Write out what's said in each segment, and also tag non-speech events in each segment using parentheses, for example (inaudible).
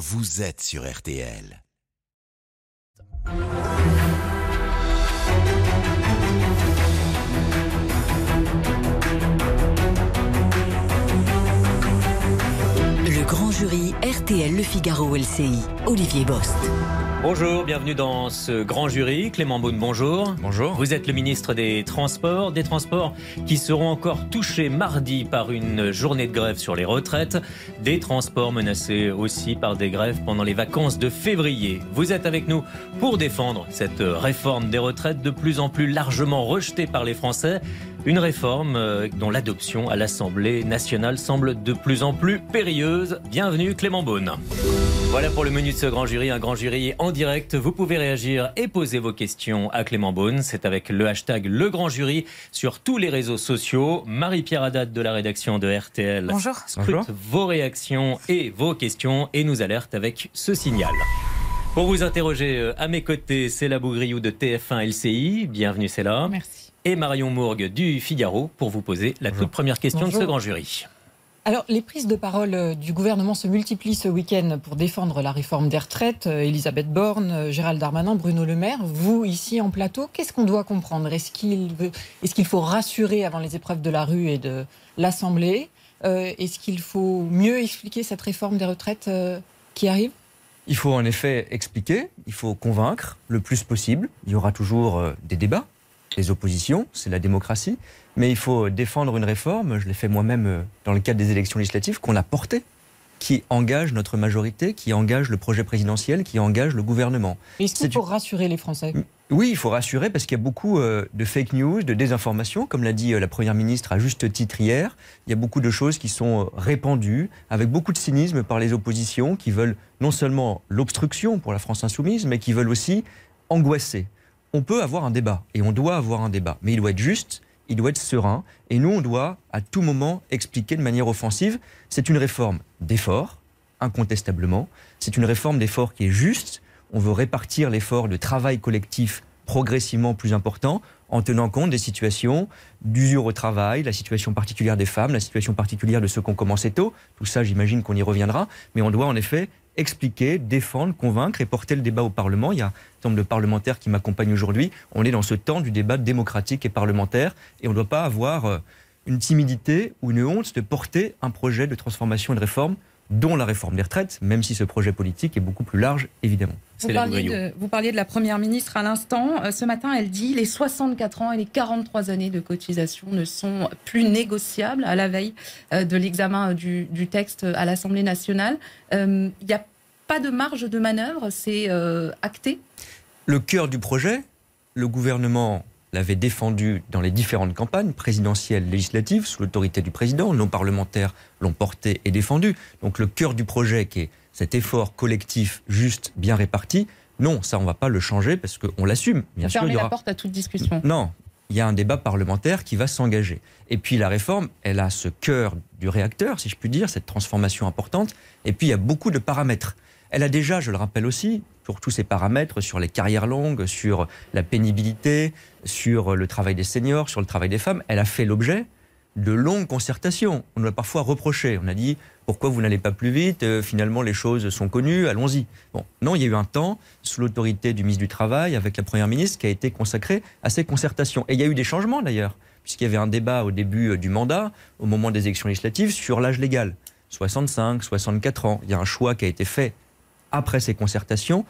vous êtes sur RTL. Le grand jury RTL Le Figaro LCI, Olivier Bost. Bonjour, bienvenue dans ce grand jury. Clément Beaune, bonjour. Bonjour. Vous êtes le ministre des Transports, des Transports qui seront encore touchés mardi par une journée de grève sur les retraites, des transports menacés aussi par des grèves pendant les vacances de février. Vous êtes avec nous pour défendre cette réforme des retraites de plus en plus largement rejetée par les Français. Une réforme euh, dont l'adoption à l'Assemblée nationale semble de plus en plus périlleuse. Bienvenue Clément Beaune. Voilà pour le menu de ce grand jury, un grand jury en direct. Vous pouvez réagir et poser vos questions à Clément Beaune. C'est avec le hashtag Le Grand Jury sur tous les réseaux sociaux. Marie-Pierre Haddad de la rédaction de RTL Bonjour. scrute Bonjour. vos réactions et vos questions et nous alerte avec ce signal. Pour vous interroger euh, à mes côtés, c'est la Bougriou de TF1 LCI. Bienvenue, c'est là. Merci. Et Marion Mourgue du Figaro pour vous poser la toute première question de ce grand jury. Alors, les prises de parole euh, du gouvernement se multiplient ce week-end pour défendre la réforme des retraites. Euh, Elisabeth Borne, euh, Gérald Darmanin, Bruno Le Maire, vous ici en plateau, qu'est-ce qu'on doit comprendre? Est-ce qu'il faut rassurer avant les épreuves de la rue et de l'Assemblée? Euh, Est-ce qu'il faut mieux expliquer cette réforme des retraites euh, qui arrive? Il faut en effet expliquer, il faut convaincre le plus possible. Il y aura toujours des débats, des oppositions, c'est la démocratie. Mais il faut défendre une réforme, je l'ai fait moi-même euh, dans le cadre des élections législatives, qu'on a portée, qui engage notre majorité, qui engage le projet présidentiel, qui engage le gouvernement. Est-ce qu'il C'est faut rassurer les Français? Oui, il faut rassurer parce qu'il y a beaucoup euh, de fake news, de désinformation, comme l'a dit euh, la Première ministre à juste titre hier. Il y a beaucoup de choses qui sont euh, répandues avec beaucoup de cynisme par les oppositions qui veulent non seulement l'obstruction pour la France insoumise, mais qui veulent aussi angoisser. On peut avoir un débat et on doit avoir un débat, mais il doit être juste, il doit être serein et nous, on doit à tout moment expliquer de manière offensive. C'est une réforme d'effort, incontestablement. C'est une réforme d'effort qui est juste. On veut répartir l'effort de travail collectif progressivement plus important en tenant compte des situations d'usure au travail, la situation particulière des femmes, la situation particulière de ceux qui ont commencé tôt. Tout ça, j'imagine qu'on y reviendra. Mais on doit en effet expliquer, défendre, convaincre et porter le débat au Parlement. Il y a un nombre de parlementaires qui m'accompagnent aujourd'hui. On est dans ce temps du débat démocratique et parlementaire et on ne doit pas avoir euh, une timidité ou une honte de porter un projet de transformation et de réforme dont la réforme des retraites, même si ce projet politique est beaucoup plus large, évidemment. Vous parliez, de, vous parliez de la Première ministre à l'instant. Euh, ce matin, elle dit les 64 ans et les 43 années de cotisation ne sont plus négociables à la veille euh, de l'examen du, du texte à l'Assemblée nationale. Euh, Il n'y a pas de marge de manœuvre, c'est euh, acté? Le cœur du projet, le gouvernement l'avait défendu dans les différentes campagnes présidentielles, législatives, sous l'autorité du président. Nos parlementaires l'ont porté et défendu. Donc le cœur du projet, qui est cet effort collectif juste, bien réparti, non, ça on va pas le changer parce qu'on l'assume. Bien sûr, Fermer il y la porte à toute discussion. Non, il y a un débat parlementaire qui va s'engager. Et puis la réforme, elle a ce cœur du réacteur, si je puis dire, cette transformation importante. Et puis il y a beaucoup de paramètres. Elle a déjà, je le rappelle aussi, pour tous ces paramètres sur les carrières longues, sur la pénibilité, sur le travail des seniors, sur le travail des femmes, elle a fait l'objet de longues concertations. On nous a parfois reproché. On a dit pourquoi vous n'allez pas plus vite? Euh, Finalement, les choses sont connues, allons-y. Bon, non, il y a eu un temps, sous l'autorité du ministre du Travail, avec la Première ministre, qui a été consacré à ces concertations. Et il y a eu des changements d'ailleurs, puisqu'il y avait un débat au début euh, du mandat, au moment des élections législatives, sur l'âge légal. 65, 64 ans. Il y a un choix qui a été fait après ces concertations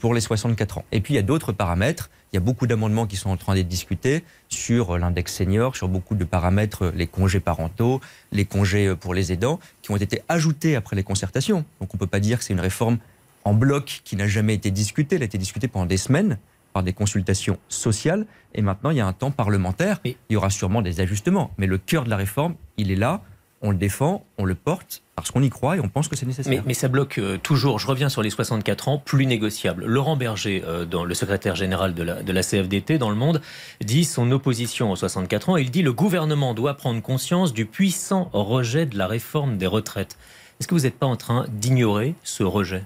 pour les 64 ans. Et puis il y a d'autres paramètres. Il y a beaucoup d'amendements qui sont en train d'être discutés sur l'index senior, sur beaucoup de paramètres, les congés parentaux, les congés pour les aidants, qui ont été ajoutés après les concertations. Donc on ne peut pas dire que c'est une réforme en bloc qui n'a jamais été discutée. Elle a été discutée pendant des semaines par des consultations sociales. Et maintenant, il y a un temps parlementaire. Et- Il y aura sûrement des ajustements. Mais le cœur de la réforme, il est là. On le défend, on le porte, parce qu'on y croit et on pense que c'est nécessaire. Mais, mais ça bloque euh, toujours, je reviens sur les 64 ans, plus négociables. Laurent Berger, euh, dans, le secrétaire général de la, de la CFDT dans le monde, dit son opposition aux 64 ans. Il dit le gouvernement doit prendre conscience du puissant rejet de la réforme des retraites. Est-ce que vous n'êtes pas en train d'ignorer ce rejet?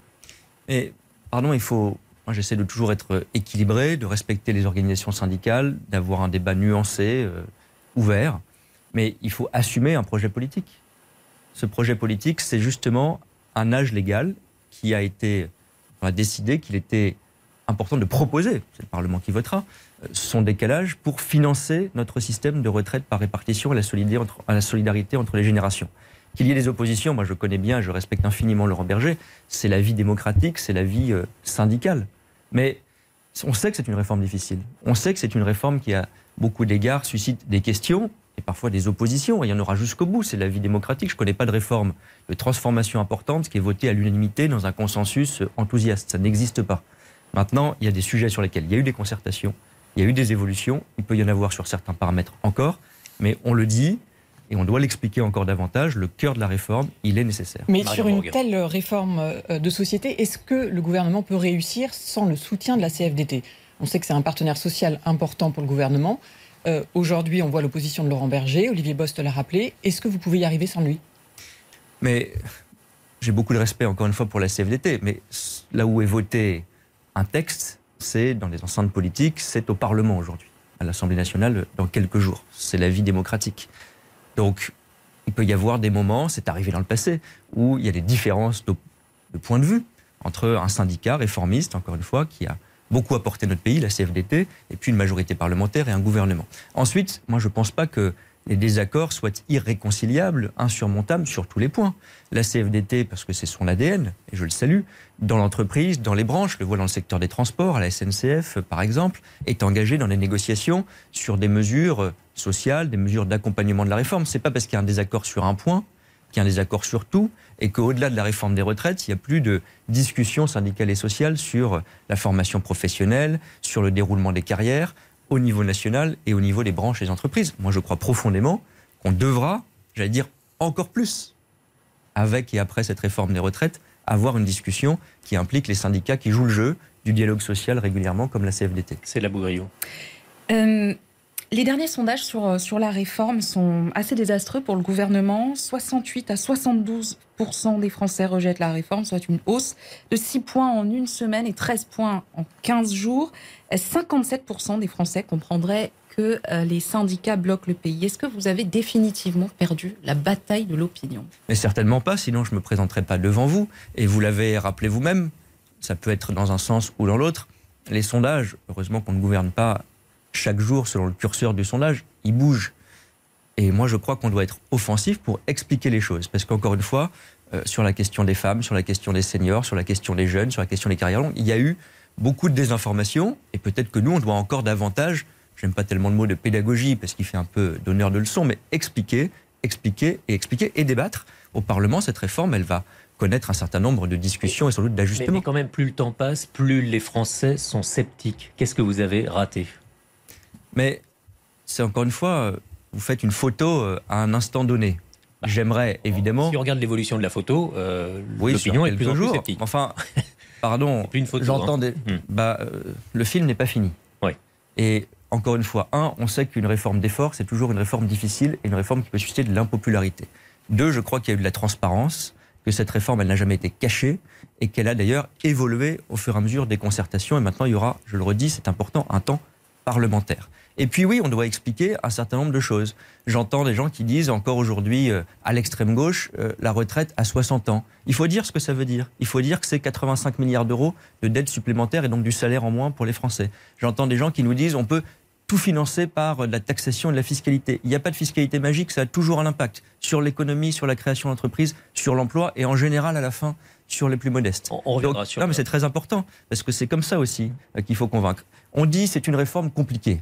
Et, pardon, il faut. Moi, j'essaie de toujours être équilibré, de respecter les organisations syndicales, d'avoir un débat nuancé, euh, ouvert. Mais il faut assumer un projet politique. Ce projet politique, c'est justement un âge légal qui a été on a décidé qu'il était important de proposer, c'est le Parlement qui votera, son décalage pour financer notre système de retraite par répartition et la solidarité entre, la solidarité entre les générations. Qu'il y ait des oppositions, moi je connais bien, je respecte infiniment Laurent Berger, c'est la vie démocratique, c'est la vie euh, syndicale. Mais on sait que c'est une réforme difficile. On sait que c'est une réforme qui, à beaucoup d'égards, suscite des questions et parfois des oppositions. Et il y en aura jusqu'au bout. C'est la vie démocratique. Je ne connais pas de réforme de transformation importante qui est votée à l'unanimité dans un consensus enthousiaste. Ça n'existe pas. Maintenant, il y a des sujets sur lesquels il y a eu des concertations, il y a eu des évolutions. Il peut y en avoir sur certains paramètres encore. Mais on le dit, et on doit l'expliquer encore davantage, le cœur de la réforme, il est nécessaire. Mais sur une telle réforme euh, de société, est-ce que le gouvernement peut réussir sans le soutien de la CFDT On sait que c'est un partenaire social important pour le gouvernement. Euh, aujourd'hui, on voit l'opposition de Laurent Berger, Olivier Bost l'a rappelé. Est-ce que vous pouvez y arriver sans lui? Mais j'ai beaucoup de respect, encore une fois, pour la CFDT. Mais là où est voté un texte, c'est dans les enceintes politiques, c'est au Parlement aujourd'hui, à l'Assemblée nationale dans quelques jours. C'est la vie démocratique. Donc, il peut y avoir des moments, c'est arrivé dans le passé, où il y a des différences de, de point de vue entre un syndicat réformiste, encore une fois, qui a beaucoup apporté notre pays, la CFDT, et puis une majorité parlementaire et un gouvernement. Ensuite, moi je ne pense pas que les désaccords soient irréconciliables, insurmontables sur tous les points. La CFDT, parce que c'est son ADN, et je le salue, dans l'entreprise, dans les branches, le vois dans le secteur des transports, à la SNCF par exemple, est engagée dans les négociations sur des mesures sociales, des mesures d'accompagnement de la réforme. Ce n'est pas parce qu'il y a un désaccord sur un point qu'il y a un désaccord sur tout et qu'au-delà de la réforme des retraites, il n'y a plus de discussion syndicale et sociale sur la formation professionnelle, sur le déroulement des carrières, au niveau national et au niveau des branches et des entreprises. Moi, je crois profondément qu'on devra, j'allais dire, encore plus, avec et après cette réforme des retraites, avoir une discussion qui implique les syndicats qui jouent le jeu du dialogue social régulièrement, comme la CFDT. C'est la Bougriot. Euh, les derniers sondages sur, euh, sur la réforme sont assez désastreux pour le gouvernement. 68 à 72% des Français rejettent la réforme, soit une hausse de 6 points en une semaine et 13 points en 15 jours. 57% des Français comprendraient que euh, les syndicats bloquent le pays? Est-ce que vous avez définitivement perdu la bataille de l'opinion? Mais certainement pas, sinon je ne me présenterai pas devant vous. Et vous l'avez rappelé vous-même, ça peut être dans un sens ou dans l'autre. Les sondages, heureusement qu'on ne gouverne pas chaque jour selon le curseur du sondage, il bouge. Et moi, je crois qu'on doit être offensif pour expliquer les choses. Parce qu'encore une fois, euh, sur la question des femmes, sur la question des seniors, sur la question des jeunes, sur la question des carrières longues, il y a eu beaucoup de désinformation. Et peut-être que nous, on doit encore davantage, j'aime pas tellement le mot de pédagogie, parce qu'il fait un peu d'honneur de leçon, mais expliquer, expliquer et expliquer et débattre. Au Parlement, cette réforme, elle va connaître un certain nombre de discussions et sans doute d'ajustements. Mais, mais quand même, plus le temps passe, plus les Français sont sceptiques. Qu'est-ce que vous avez raté? Mais c'est encore une fois, euh, vous faites une photo euh, à un instant donné. Bah, J'aimerais évidemment. Si on regarde l'évolution de la photo, euh, l'opinion est plus en plus sceptique. Enfin, (laughs) pardon, j'entends hein. des. Hmm. Bah, le film n'est pas fini. Oui. Et encore une fois, un, on sait qu'une réforme d'effort, c'est toujours une réforme difficile et une réforme qui peut susciter de l'impopularité. Deux, je crois qu'il y a eu de la transparence, que cette réforme, elle n'a jamais été cachée et qu'elle a d'ailleurs évolué au fur et à mesure des concertations. Et maintenant, il y aura, je le redis, c'est important, un temps parlementaire. Et puis oui, on doit expliquer un certain nombre de choses. J'entends des gens qui disent encore aujourd'hui euh, à l'extrême gauche euh, la retraite à 60 ans. Il faut dire ce que ça veut dire. Il faut dire que c'est 85 milliards d'euros de dettes supplémentaires et donc du salaire en moins pour les Français. J'entends des gens qui nous disent on peut tout financer par la taxation et de la fiscalité. Il n'y a pas de fiscalité magique, ça a toujours un impact sur l'économie, sur la création d'entreprises, sur l'emploi et en général à la fin sur les plus modestes. On, donc, sur non, mais c'est très important parce que c'est comme ça aussi euh, qu'il faut convaincre. On dit c'est une réforme compliquée.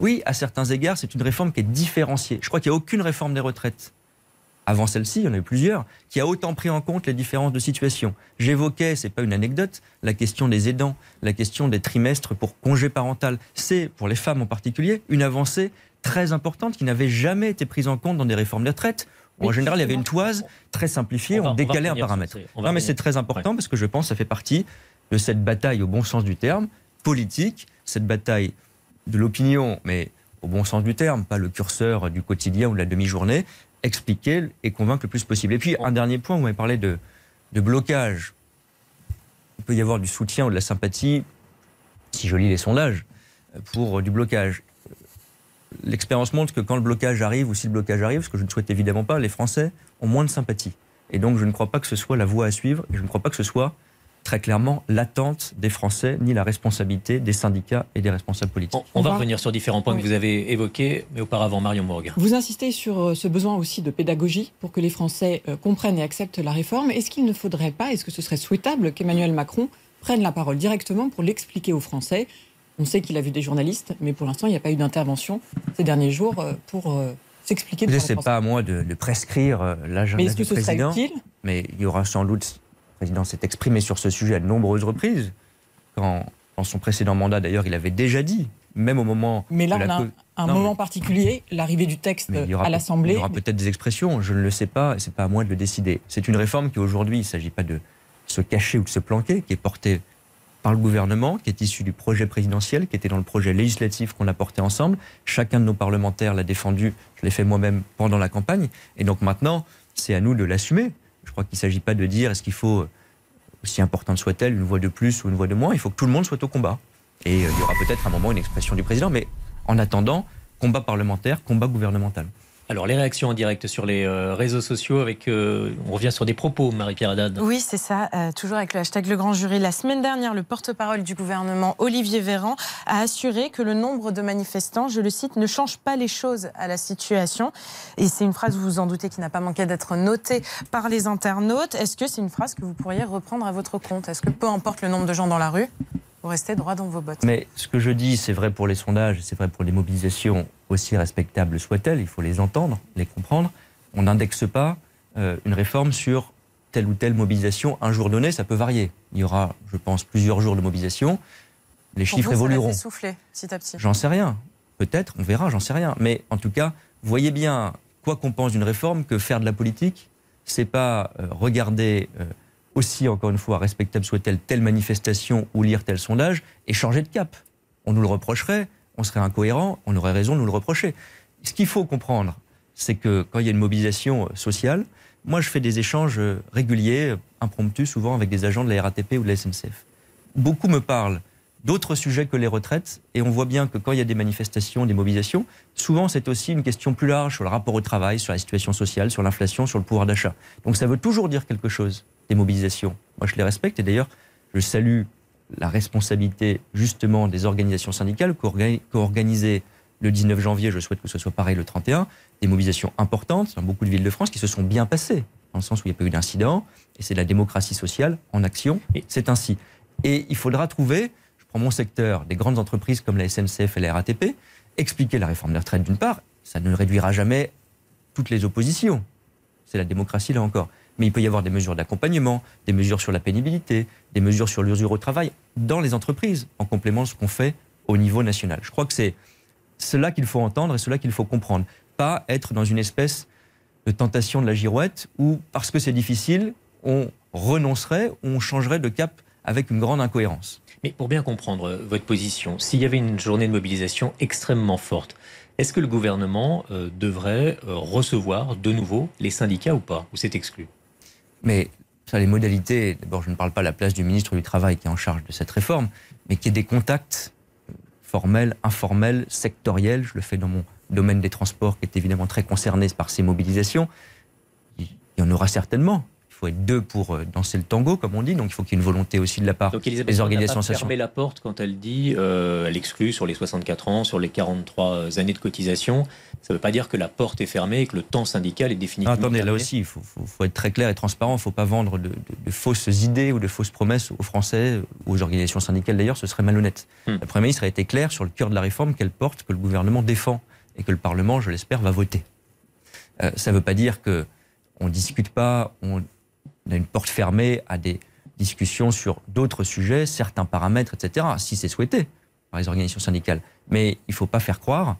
Oui, à certains égards, c'est une réforme qui est différenciée. Je crois qu'il n'y a aucune réforme des retraites avant celle-ci, il y en a eu plusieurs, qui a autant pris en compte les différences de situation. J'évoquais, c'est pas une anecdote, la question des aidants, la question des trimestres pour congé parental. C'est, pour les femmes en particulier, une avancée très importante qui n'avait jamais été prise en compte dans des réformes des retraites. en général, il y avait une toise très simplifiée, on, décalait un paramètre. Non, mais c'est très important parce que je pense que ça fait partie de cette bataille, au bon sens du terme, politique, cette bataille de l'opinion, mais au bon sens du terme, pas le curseur du quotidien ou de la demi-journée, expliquer et convaincre le plus possible. Et puis, un dernier point, vous m'avez parlé de, de blocage. Il peut y avoir du soutien ou de la sympathie, si je lis les sondages, pour du blocage. L'expérience montre que quand le blocage arrive, ou si le blocage arrive, ce que je ne souhaite évidemment pas, les Français ont moins de sympathie. Et donc, je ne crois pas que ce soit la voie à suivre, et je ne crois pas que ce soit très clairement l'attente des Français ni la responsabilité des syndicats et des responsables politiques. On, va revenir sur différents points que vous avez évoqués, mais auparavant, Marion Morgue. Vous insistez sur euh, ce besoin aussi de pédagogie pour que les Français euh, comprennent et acceptent la réforme. Est-ce qu'il ne faudrait pas, est-ce que ce serait souhaitable qu'Emmanuel Macron prenne la parole directement pour l'expliquer aux Français? On sait qu'il a vu des journalistes, mais pour l'instant, il n'y a pas eu d'intervention ces derniers jours euh, pour s'expliquer. Ce n'est pas à moi de, prescrire l'agenda du président. Mais il y aura sans doute président s'est exprimé sur ce sujet à de nombreuses reprises. Quand, dans son précédent mandat, d'ailleurs, il avait déjà dit, même au moment. Mais là, on a un moment particulier, l'arrivée du texte à l'Assemblée. Il y aura peut-être des expressions, je ne le sais pas, et c'est pas à moi de le décider. C'est une réforme qui, aujourd'hui, il ne s'agit pas de se cacher ou de se planquer, qui est portée par le gouvernement, qui est issue du projet présidentiel, qui était dans le projet législatif qu'on a porté ensemble. Chacun de nos parlementaires l'a défendu, je l'ai fait moi-même pendant la campagne. Et donc maintenant, c'est à nous de l'assumer. Je crois qu'il ne s'agit pas de dire est-ce qu'il faut, aussi importante soit-elle, une voix de plus ou une voix de moins. Il faut que tout le monde soit au combat. Et euh, il y aura peut-être un moment une expression du président, mais en attendant, combat parlementaire, combat gouvernemental. Alors, les réactions en direct sur les euh, réseaux sociaux, avec, euh, on revient sur des propos, Marie-Pierre Haddad. Oui, c'est ça, euh, toujours avec le hashtag Le Grand Jury. La semaine dernière, le porte-parole du gouvernement, Olivier Véran, a assuré que le nombre de manifestants, je le cite, ne change pas les choses à la situation. Et c'est une phrase, vous vous en doutez, qui n'a pas manqué d'être notée par les internautes. Est-ce que c'est une phrase que vous pourriez reprendre à votre compte? Est-ce que peu importe le nombre de gens dans la rue, vous restez droit dans vos bottes? Mais ce que je dis, c'est vrai pour les sondages, c'est vrai pour les mobilisations, aussi respectables soient-elles, il faut les entendre, les comprendre. On n'indexe pas euh, une réforme sur telle ou telle mobilisation un jour donné, ça peut varier. Il y aura, je pense, plusieurs jours de mobilisation. Les chiffres évolueront. Ça souffler petit à petit. J'en sais rien. Peut-être, on verra, j'en sais rien. Mais en tout cas, voyez bien, quoi qu'on pense d'une réforme, que faire de la politique, c'est pas euh, regarder. Euh, aussi, encore une fois, respectable soit-elle, telle manifestation ou lire tel sondage, et changer de cap. On nous le reprocherait, on serait incohérent, on aurait raison de nous le reprocher. Ce qu'il faut comprendre, c'est que quand il y a une mobilisation sociale, moi je fais des échanges réguliers, impromptus, souvent avec des agents de la RATP ou de la SNCF. Beaucoup me parlent d'autres sujets que les retraites, et on voit bien que quand il y a des manifestations, des mobilisations, souvent c'est aussi une question plus large sur le rapport au travail, sur la situation sociale, sur l'inflation, sur le pouvoir d'achat. Donc ça veut toujours dire quelque chose des mobilisations. Moi, je les respecte et d'ailleurs, je salue la responsabilité justement des organisations syndicales qui ont organisé le 19 janvier, je souhaite que ce soit pareil le 31, des mobilisations importantes dans beaucoup de villes de France qui se sont bien passées, dans le sens où il n'y a pas eu d'incident, et c'est la démocratie sociale en action, et c'est ainsi. Et il faudra trouver, je prends mon secteur, des grandes entreprises comme la SNCF et la RATP, expliquer la réforme des retraites d'une part, ça ne réduira jamais toutes les oppositions, c'est la démocratie là encore mais il peut y avoir des mesures d'accompagnement, des mesures sur la pénibilité, des mesures sur l'usure au travail dans les entreprises, en complément de ce qu'on fait au niveau national. Je crois que c'est cela qu'il faut entendre et cela qu'il faut comprendre. Pas être dans une espèce de tentation de la girouette où, parce que c'est difficile, on renoncerait, on changerait de cap avec une grande incohérence. Mais pour bien comprendre votre position, s'il y avait une journée de mobilisation extrêmement forte, est-ce que le gouvernement euh, devrait euh, recevoir de nouveau les syndicats ou pas Ou c'est exclu? Mais ça, les modalités, d'abord, je ne parle pas de la place du ministre du Travail qui est en charge de cette réforme, mais qui est des contacts formels, informels, sectoriels. Je le fais dans mon domaine des transports, qui est évidemment très concerné par ces mobilisations. Il y en aura certainement faut être deux pour euh, danser le tango, comme on dit. Donc il faut qu'il y ait une volonté aussi de la part des organisations sociales. Elle la porte quand elle dit, euh, elle exclut sur les 64 ans, sur les 43 années de cotisation. Ça ne veut pas dire que la porte est fermée et que le temps syndical est définitivement. attendez, là aussi, il faut, être très clair et transparent. Il ne faut pas vendre de, fausses idées ou de fausses promesses aux Français ou aux organisations syndicales. D'ailleurs, ce serait malhonnête. Hmm. La Première ministre a été claire sur le cœur de la réforme qu'elle porte, que le gouvernement défend et que le Parlement, je l'espère, va voter. Euh, ça ne veut pas dire que on discute pas, on on a une porte fermée à des discussions sur d'autres sujets, certains paramètres, etc., si c'est souhaité par les organisations syndicales. Mais il ne faut pas faire croire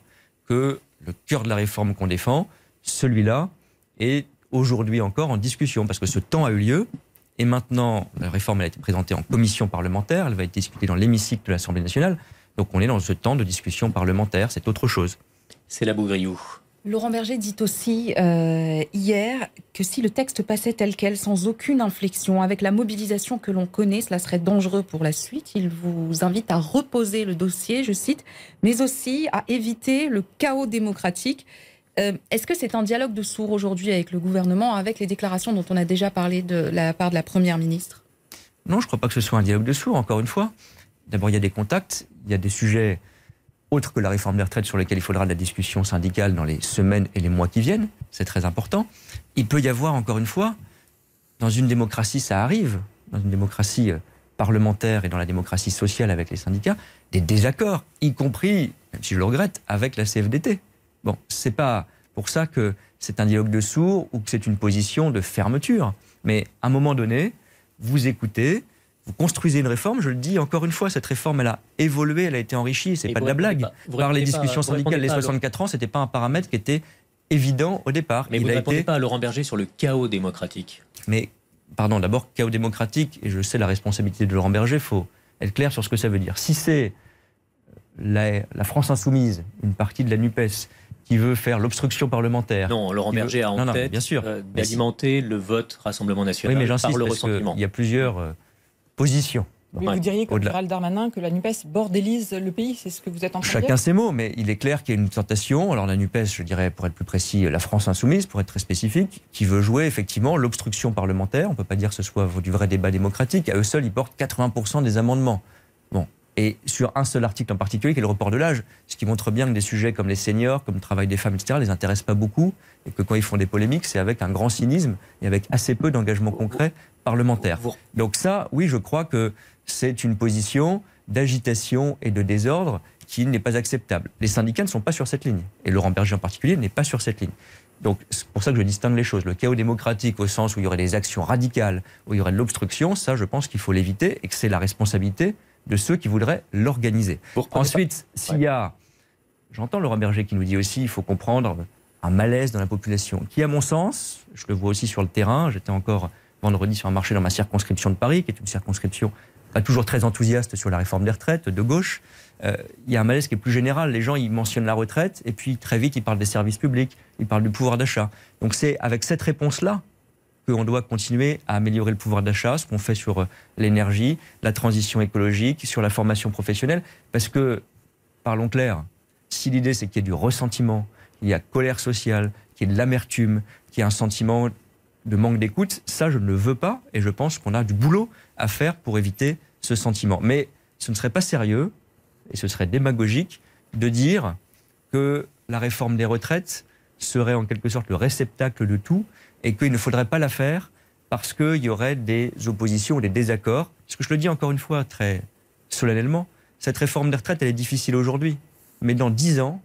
que le cœur de la réforme qu'on défend, celui-là, est aujourd'hui encore en discussion, parce que ce temps a eu lieu, et maintenant, la réforme a été présentée en commission parlementaire, elle va être discutée dans l'hémicycle de l'Assemblée nationale, donc on est dans ce temps de discussion parlementaire, c'est autre chose. C'est la Bougriou. Laurent Berger dit aussi euh, hier que si le texte passait tel quel, sans aucune inflexion, avec la mobilisation que l'on connaît, cela serait dangereux pour la suite. Il vous invite à reposer le dossier, je cite, mais aussi à éviter le chaos démocratique. Euh, est-ce que c'est un dialogue de sourds aujourd'hui avec le gouvernement, avec les déclarations dont on a déjà parlé de la part de la Première ministre? Non, je ne crois pas que ce soit un dialogue de sourds, encore une fois. D'abord, il y a des contacts, il y a des sujets autres que la réforme des retraites sur lesquels il faudra de la discussion syndicale dans les semaines et les mois qui viennent. C'est très important. Il peut y avoir, encore une fois, dans une démocratie, ça arrive, dans une démocratie euh, parlementaire et dans la démocratie sociale avec les syndicats, des désaccords, y compris, même si je le regrette, avec la CFDT. Bon, c'est pas pour ça que c'est un dialogue de sourds ou que c'est une position de fermeture. Mais à un moment donné, vous écoutez, vous construisez une réforme. Je le dis encore une fois, cette réforme, elle a évolué, elle a été enrichie. C'est pas de la blague. Par les discussions syndicales, les 64 ans, c'était pas un paramètre qui était évident au départ. Mais vous ne répondez pas à Laurent Berger sur le chaos démocratique. Mais, pardon, d'abord, chaos démocratique, et je sais la responsabilité de Laurent Berger, il faut être clair sur ce que ça veut dire. Si c'est la, la, France insoumise, une partie de la NUPES, qui veut faire l'obstruction parlementaire. Non, Laurent Berger a en tête euh, d'alimenter le vote Rassemblement national oui, mais par le ressentiment. Il y a plusieurs euh, positions. Mais vous diriez que Gérald Darmanin, que la NUPES bordélise le pays, c'est ce que vous êtes en train de dire Chacun ses mots, mais il est clair qu'il y a une tentation. Alors la NUPES, je dirais, pour être plus précis, la France insoumise, pour être très spécifique, qui veut jouer effectivement l'obstruction parlementaire. On ne peut pas dire que ce soit du vrai débat démocratique. À eux seuls, ils portent 80% des amendements. Bon, et sur un seul article en particulier, qui est le report de l'âge, ce qui montre bien que des sujets comme les seniors, comme le travail des femmes, etc., les intéressent pas beaucoup, et que quand ils font des polémiques, c'est avec un grand cynisme et avec assez peu d'engagement concret parlementaire. Donc ça, oui, je crois que c'est une position d'agitation et de désordre qui n'est pas acceptable. Les syndicats ne sont pas sur cette ligne, et Laurent Berger en particulier n'est pas sur cette ligne. Donc c'est pour ça que je distingue les choses. Le chaos démocratique au sens où il y aurait des actions radicales, où il y aurait de l'obstruction, ça je pense qu'il faut l'éviter et que c'est la responsabilité de ceux qui voudraient l'organiser. Ensuite, s'il y a, j'entends Laurent Berger qui nous dit aussi, il faut comprendre un malaise dans la population, qui à mon sens, je le vois aussi sur le terrain, j'étais encore vendredi sur un marché dans ma circonscription de Paris, qui est une circonscription pas toujours très enthousiaste sur la réforme des retraites, de gauche. Euh, il y a un malaise qui est plus général. Les gens, ils mentionnent la retraite, et puis très vite, ils parlent des services publics, ils parlent du pouvoir d'achat. Donc c'est avec cette réponse-là qu'on doit continuer à améliorer le pouvoir d'achat, ce qu'on fait sur euh, l'énergie, la transition écologique, sur la formation professionnelle. Parce que, parlons clair, si l'idée c'est qu'il y ait du ressentiment, qu'il y a colère sociale, qu'il y ait de l'amertume, qu'il y ait un sentiment de manque d'écoute, ça je ne le veux pas et je pense qu'on a du boulot à faire pour éviter ce sentiment. Mais ce ne serait pas sérieux et ce serait démagogique de dire que la réforme des retraites serait en quelque sorte le réceptacle de tout et qu'il ne faudrait pas la faire parce qu'il y aurait des oppositions des désaccords. Parce que je le dis encore une fois très solennellement, cette réforme des retraites, elle est difficile aujourd'hui. Mais dans dix ans,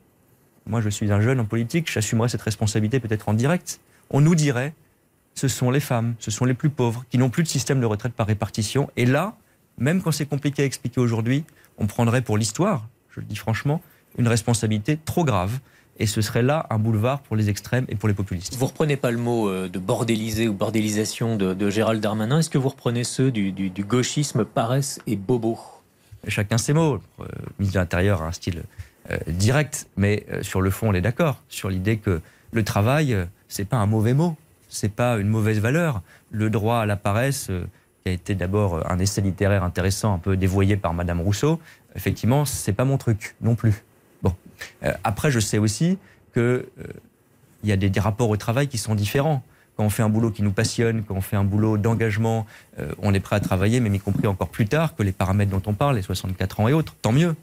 moi je suis un jeune en politique, j'assumerai cette responsabilité peut-être en direct. On nous dirait, ce sont les femmes, ce sont les plus pauvres, qui n'ont plus de système de retraite par répartition. Et là, même quand c'est compliqué à expliquer aujourd'hui, on prendrait pour l'histoire, je le dis franchement, une responsabilité trop grave et ce serait là un boulevard pour les extrêmes et pour les populistes. Vous reprenez pas le mot euh, de bordéliser ou bordélisation de, Gérald Darmanin. Est-ce que vous reprenez ceux du, gauchisme paresse et bobo? Chacun ses mots. Le euh, ministre de l'Intérieur a un style euh, direct, mais sur le fond, on est d'accord sur l'idée que le travail, c'est pas un mauvais mot, c'est pas une mauvaise valeur. Le droit à la paresse, qui a été d'abord un essai littéraire intéressant, un peu dévoyé par Madame Rousseau, effectivement, c'est pas mon truc non plus. Bon. Euh, après, je sais aussi qu'il euh, y a des, rapports au travail qui sont différents. Quand on fait un boulot qui nous passionne, quand on fait un boulot d'engagement, euh, on est prêt à travailler, même y compris encore plus tard que les paramètres dont on parle, les 64 ans et autres, tant mieux.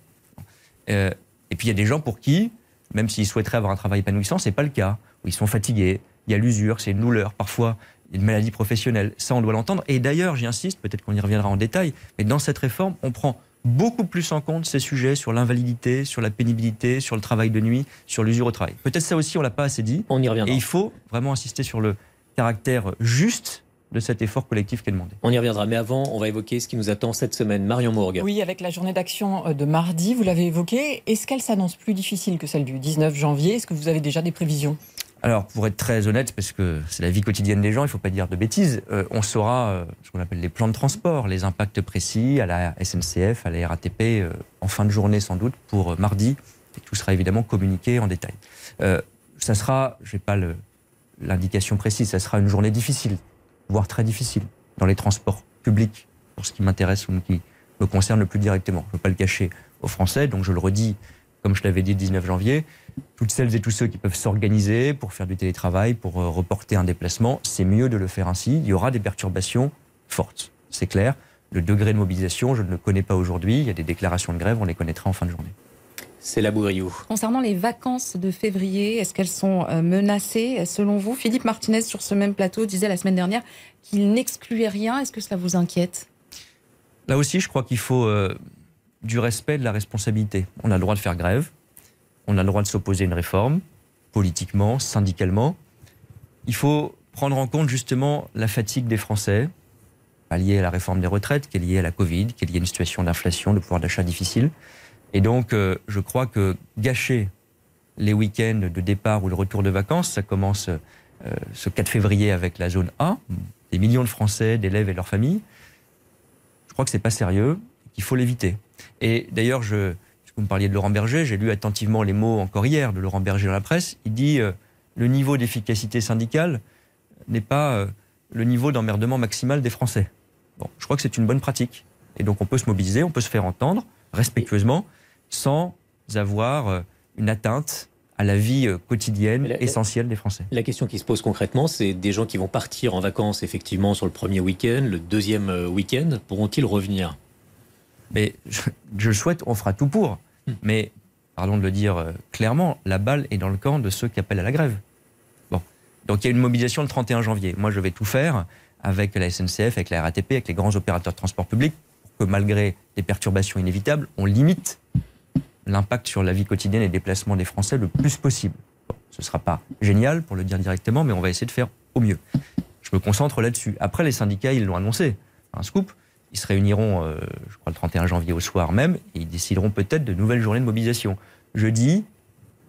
et puis il y a des gens pour qui, même s'ils souhaiteraient avoir un travail épanouissant, c'est pas le cas. Ils sont fatigués, il y a l'usure, c'est une douleur, parfois une maladie professionnelle. Ça, on doit l'entendre. Et d'ailleurs, j'insiste, peut-être qu'on y reviendra en détail, mais dans cette réforme, on prend beaucoup plus en compte ces sujets sur l'invalidité, sur la pénibilité, sur le travail de nuit, sur l'usure au travail. Peut-être ça aussi, on l'a pas assez dit. On y reviendra. Et il faut vraiment insister sur le caractère juste de cet effort collectif qui est demandé. On y reviendra, mais avant, on va évoquer ce qui nous attend cette semaine. Marion Mourgue. Oui, avec la journée d'action de mardi, vous l'avez évoqué, est-ce qu'elle s'annonce plus difficile que celle du 19 janvier? Est-ce que vous avez déjà des prévisions? Alors, pour être très honnête, parce que c'est la vie quotidienne des gens, il ne faut pas dire de bêtises, euh, on saura euh, ce qu'on appelle les plans de transport, les impacts précis à la SNCF, à la RATP, euh, en fin de journée sans doute, pour mardi, et tout sera évidemment communiqué en détail. ça sera, je n'ai pas l'indication précise, ça sera une journée difficile, voire très difficile, dans les transports publics, pour ce qui m'intéresse ou qui me concerne le plus directement. Je ne veux pas le cacher aux Français, donc je le redis, comme je l'avais dit le 19 janvier, toutes celles et tous ceux qui peuvent s'organiser pour faire du télétravail, pour euh, reporter un déplacement, c'est mieux de le faire ainsi. Il y aura des perturbations fortes, c'est clair. Le degré de mobilisation, je ne le connais pas aujourd'hui. Il y a des déclarations de grève, on les connaîtra en fin de journée. C'est la Bourriou. Concernant les vacances de février, est-ce qu'elles sont euh, menacées Selon vous, Philippe Martinez, sur ce même plateau, disait la semaine dernière qu'il n'excluait rien. Est-ce que cela vous inquiète? Là aussi, je crois qu'il faut euh, du respect, de la responsabilité. On a le droit de faire grève, on a le droit de s'opposer à une réforme, politiquement, syndicalement. Il faut prendre en compte justement la fatigue des Français, liée à la réforme des retraites, qui est liée à la Covid, qui est liée à une situation d'inflation, de pouvoir d'achat difficile. Et donc, euh, je crois que gâcher les week-ends de départ ou le retour de vacances, ça commence euh, ce 4 février avec la zone A, des millions de Français, d'élèves et leurs familles. Je crois que c'est pas sérieux, qu'il faut l'éviter. Et d'ailleurs, je, vous me parliez de Laurent Berger, j'ai lu attentivement les mots encore hier de Laurent Berger dans la presse. Il dit euh, le niveau d'efficacité syndicale n'est pas le niveau d'emmerdement maximal des Français. Bon, je crois que c'est une bonne pratique. Et donc on peut se mobiliser, on peut se faire entendre respectueusement sans avoir euh, une atteinte à la vie euh, quotidienne essentielle des Français. La question qui se pose concrètement, c'est des gens qui vont partir en vacances effectivement sur le premier week-end, le deuxième euh, week-end, pourront-ils revenir? Mais je, souhaite, on fera tout pour. Hmm. Mais, pardon de le dire clairement, la balle est dans le camp de ceux qui appellent à la grève. Bon. Donc il y a une mobilisation le 31 janvier. Moi, je vais tout faire avec la SNCF, avec la RATP, avec les grands opérateurs de transport public, pour que malgré les perturbations inévitables, on limite l'impact sur la vie quotidienne et les déplacements des Français le plus possible. ce ne sera pas génial, pour le dire directement, mais on va essayer de faire au mieux. Je me concentre là-dessus. Après, les syndicats, ils l'ont annoncé. Un scoop. Ils se réuniront, euh, je crois, le 31 janvier au soir même, et ils décideront peut-être de nouvelles journées de mobilisation. Je dis,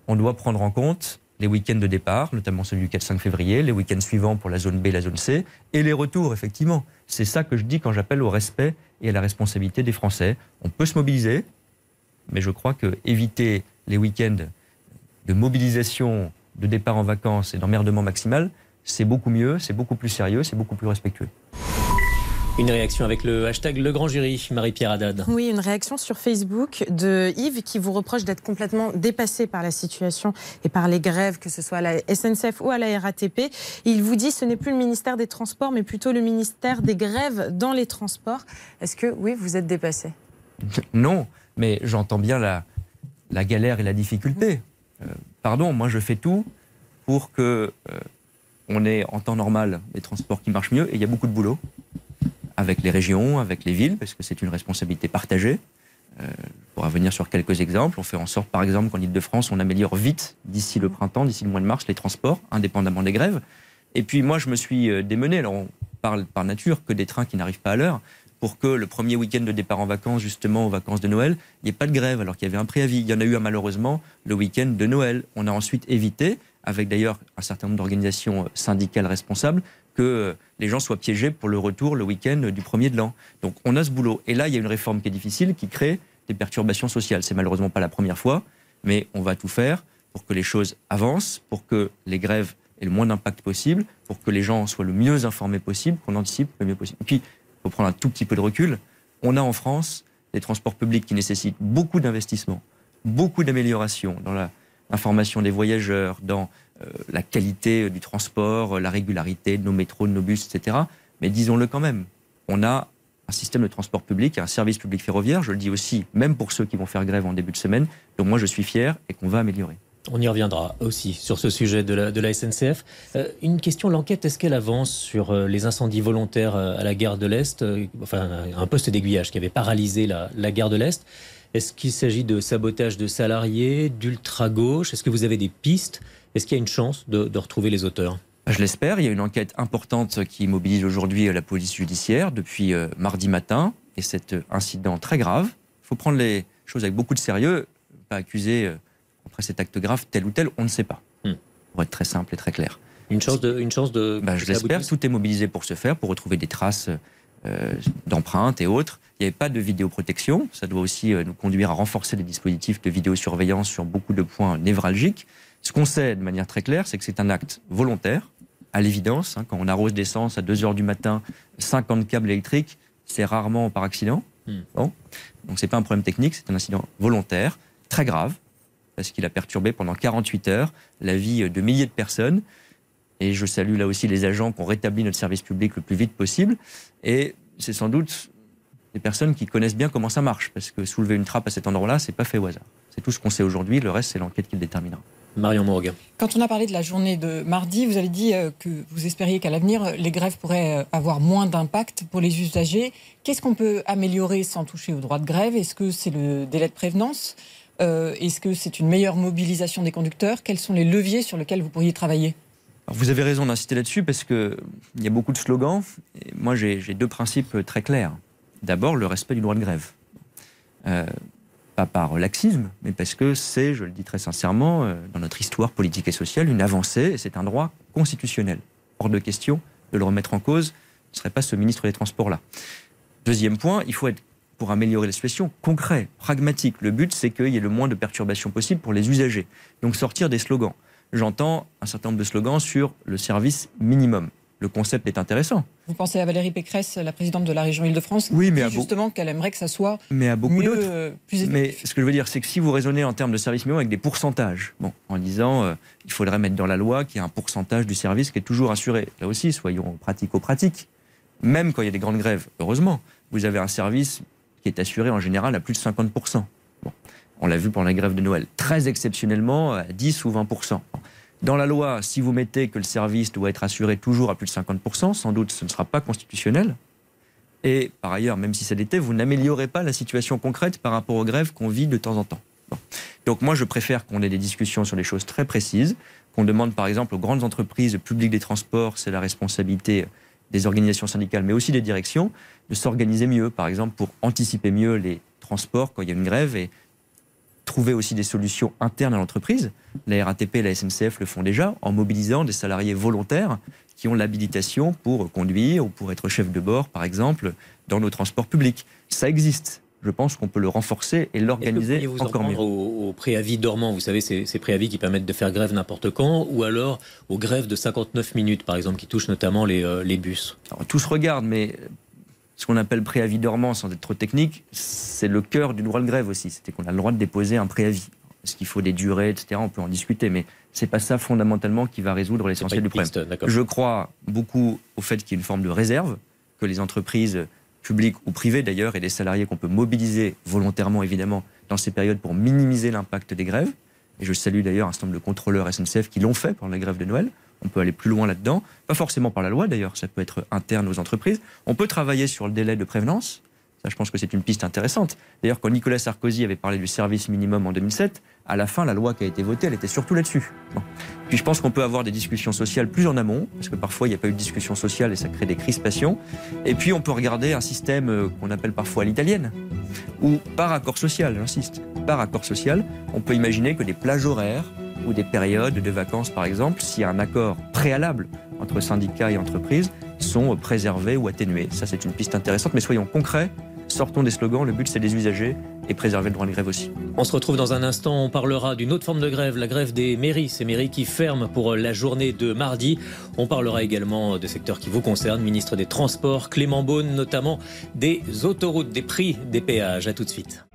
on doit prendre en compte les week-ends de départ, notamment celui du 4-5 février, les week-ends suivants pour la zone B, la zone C, et les retours, effectivement. C'est ça que je dis quand j'appelle au respect et à la responsabilité des Français. On peut se mobiliser, mais je crois que éviter les week-ends de mobilisation, de départ en vacances et d'emmerdement maximal, c'est beaucoup mieux, c'est beaucoup plus sérieux, c'est beaucoup plus respectueux. Une réaction avec le hashtag Le Grand Jury, Marie-Pierre Haddad. Oui, une réaction sur Facebook de Yves qui vous reproche d'être complètement dépassé par la situation et par les grèves, que ce soit à la SNCF ou à la RATP. Il vous dit ce n'est plus le ministère des Transports, mais plutôt le ministère des grèves dans les transports. Est-ce que, oui, vous êtes dépassé? (laughs) Non, mais j'entends bien la, la, galère et la difficulté. Euh, pardon, moi je fais tout pour que euh, on ait en temps normal des transports qui marchent mieux et il y a beaucoup de boulot avec les régions, avec les villes, parce que c'est une responsabilité partagée. Euh, pour revenir sur quelques exemples, on fait en sorte, par exemple, qu'en Ile-de-France, on améliore vite, d'ici le printemps, d'ici le mois de mars, les transports, indépendamment des grèves. Et puis moi, je me suis euh, démené, alors on parle par nature que des trains qui n'arrivent pas à l'heure, pour que le premier week-end de départ en vacances, justement aux vacances de Noël, il n'y ait pas de grève, alors qu'il y avait un préavis. Il y en a eu malheureusement le week-end de Noël. On a ensuite évité, avec d'ailleurs un certain nombre d'organisations euh, syndicales responsables, que les gens soient piégés pour le retour le week-end du premier de l'an. Donc on a ce boulot. Et là, il y a une réforme qui est difficile, qui crée des perturbations sociales. C'est malheureusement pas la première fois, mais on va tout faire pour que les choses avancent, pour que les grèves aient le moins d'impact possible, pour que les gens soient le mieux informés possible, qu'on anticipe le mieux possible. Et puis, il faut prendre un tout petit peu de recul. On a en France des transports publics qui nécessitent beaucoup d'investissements, beaucoup d'améliorations dans l'information des voyageurs, dans la qualité du transport, euh, la régularité de nos métros, de nos bus, etc. Mais disons-le quand même, on a un système de transport public, un service public ferroviaire, je le dis aussi, même pour ceux qui vont faire grève en début de semaine, dont moi je suis fier et qu'on va améliorer. On y reviendra aussi sur ce sujet de la, SNCF. Euh, une question, l'enquête, est-ce qu'elle avance sur les incendies volontaires à la gare de l'Est Enfin, un poste d'aiguillage qui avait paralysé la, la gare de l'Est? Est-ce qu'il s'agit de sabotage de salariés, d'ultra-gauche? Est-ce que vous avez des pistes est-ce qu'il y a une chance de, retrouver les auteurs? Je l'espère. Il y a une enquête importante qui mobilise aujourd'hui la police judiciaire depuis euh, mardi matin. Et cet incident très grave, il faut prendre les choses avec beaucoup de sérieux, pas accuser euh, après cet acte grave tel ou tel, on ne sait pas. Hmm. Pour être très simple et très clair. Une chance de. Une chance de bah, je l'espère. Tout est mobilisé pour ce faire, pour retrouver des traces euh, d'empreintes et autres. Il n'y avait pas de vidéoprotection. Ça doit aussi nous conduire à renforcer les dispositifs de vidéosurveillance sur beaucoup de points névralgiques. Ce qu'on sait de manière très claire, c'est que c'est un acte volontaire, à l'évidence. Hein, quand on arrose d'essence à 2 h du matin, 50 câbles électriques, c'est rarement par accident. Hmm. Bon. Donc c'est pas un problème technique, c'est un incident volontaire, très grave, parce qu'il a perturbé pendant 48 heures la vie de milliers de personnes. Et je salue là aussi les agents qui ont rétabli notre service public le plus vite possible. Et c'est sans doute des personnes qui connaissent bien comment ça marche, parce que soulever une trappe à cet endroit-là, c'est pas fait au hasard. C'est tout ce qu'on sait aujourd'hui, le reste, c'est l'enquête qui le déterminera. Marion Morgan. Quand on a parlé de la journée de mardi, vous avez dit euh, que vous espériez qu'à l'avenir, les grèves pourraient euh, avoir moins d'impact pour les usagers. Qu'est-ce qu'on peut améliorer sans toucher au droit de grève? Est-ce que c'est le délai de prévenance? Euh, Est-ce que c'est une meilleure mobilisation des conducteurs? Quels sont les leviers sur lesquels vous pourriez travailler? Vous avez raison d'insister là-dessus parce qu'il y a beaucoup de slogans. Et moi, j'ai deux principes très clairs. D'abord, le respect du droit de grève. Euh, pas par laxisme, mais parce que c'est, je le dis très sincèrement, euh, dans notre histoire politique et sociale, une avancée, et c'est un droit constitutionnel. Hors de question de le remettre en cause, ce ne serait pas ce ministre des Transports-là. Deuxième point, il faut être, pour améliorer la situation, concret, pragmatique. Le but, c'est qu'il y ait le moins de perturbations possible pour les usagers. Donc sortir des slogans. J'entends un certain nombre de slogans sur le service minimum le concept est intéressant. Vous pensez à Valérie Pécresse, la présidente de la région Île-de-France, oui, mais justement qu'elle aimerait que ça soit mais à beaucoup mieux, euh, Mais ce que je veux dire, c'est que si vous raisonnez en termes de service minimum avec des pourcentages, bon, en disant euh, il faudrait mettre dans la loi qu'il y a un pourcentage du service qui est toujours assuré. Là aussi, soyons pratico-pratiques. Même quand il y a des grandes grèves, heureusement, vous avez un service qui est assuré en général à plus de 50%. Bon, on l'a vu pendant la grève de Noël. Très exceptionnellement, à 10 ou 20%. Dans la loi, si vous mettez que le service doit être assuré toujours à plus de 50%, sans doute ce ne sera pas constitutionnel. Et par ailleurs, même si ça l'était, vous n'améliorez pas la situation concrète par rapport aux grèves qu'on vit de temps en temps. Donc moi, je préfère qu'on ait des discussions sur des choses très précises, qu'on demande par exemple aux grandes entreprises publiques des transports, c'est la responsabilité des organisations syndicales, mais aussi des directions, de s'organiser mieux, par exemple pour anticiper mieux les transports quand il y a une grève et trouver aussi des solutions internes à l'entreprise. La RATP et la SNCF le font déjà en mobilisant des salariés volontaires qui ont l'habilitation pour conduire ou pour être chef de bord, par exemple, dans nos transports publics. Ça existe. Je pense qu'on peut le renforcer et l'organiser encore mieux. Au, au préavis dormant, vous savez, ces, ces, préavis qui permettent de faire grève n'importe quand, ou alors aux grèves de 59 minutes, par exemple, qui touchent notamment les, euh, les bus. Alors, tout se regarde, mais ce qu'on appelle préavis dormant, sans être trop technique, c'est le cœur du droit de grève aussi. C'était qu'on a le droit de déposer un préavis. Est-ce qu'il faut des durées, etc. On peut en discuter, mais c'est pas ça fondamentalement qui va résoudre l'essentiel du problème. Je crois beaucoup au fait qu'il y ait une forme de réserve, que les entreprises publiques ou privées d'ailleurs et les salariés qu'on peut mobiliser volontairement évidemment dans ces périodes pour minimiser l'impact des grèves. Et je salue d'ailleurs un certain nombre de contrôleurs SNCF qui l'ont fait pendant la grève de Noël. On peut aller plus loin là-dedans, pas forcément par la loi d'ailleurs, ça peut être interne aux entreprises. On peut travailler sur le délai de prévenance. Ça, je pense que c'est une piste intéressante. D'ailleurs, quand Nicolas Sarkozy avait parlé du service minimum en 2007, à la fin, la loi qui a été votée, elle était surtout là-dessus. Puis je pense qu'on peut avoir des discussions sociales plus en amont, parce que parfois il n'y a pas eu de discussion sociale et ça crée des crispations. Et puis on peut regarder un système euh, qu'on appelle parfois l'italienne, ou par accord social, j'insiste, par accord social, on peut imaginer que des plages horaires ou des périodes de vacances, par exemple, s'il y a un accord préalable entre syndicats et entreprises, sont préservés ou atténués. Ça, c'est une piste intéressante, mais soyons concrets, sortons des slogans, le but c'est des usagers et préserver le droit de grève aussi. On se retrouve dans un instant, on parlera d'une autre forme de grève, la grève des mairies, ces mairies qui ferment pour la journée de mardi. On parlera également de secteurs qui vous concernent, ministre des Transports, Clément Beaune, notamment des autoroutes, des prix des péages. À tout de suite.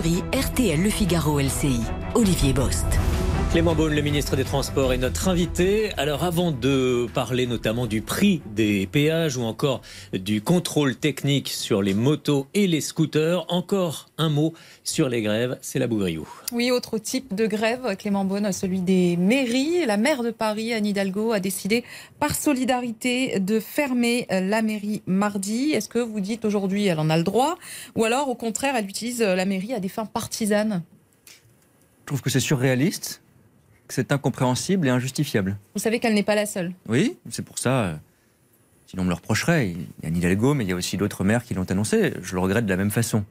RTL Le Figaro LCI, Olivier Bost. Clément Beaune, le ministre des Transports, est notre invité. Alors avant de parler notamment du prix des péages ou encore du contrôle technique sur les motos et les scooters, encore un mot sur les grèves, c'est la Bougriou. Oui, autre type de grève, Clément Beaune, celui des mairies. La maire de Paris, Anne Hidalgo, a décidé par solidarité de fermer la mairie mardi. Est-ce que vous dites aujourd'hui elle en a le droit? Ou alors au contraire elle utilise la mairie à des fins partisanes? Je trouve que c'est surréaliste c'est incompréhensible et injustifiable. Vous savez qu'elle n'est pas la seule. Oui, c'est pour ça. Euh, sinon, on me le reprocherait. Il y a Nidalgo, mais il y a aussi d'autres maires qui l'ont annoncé. Je le regrette de la même façon.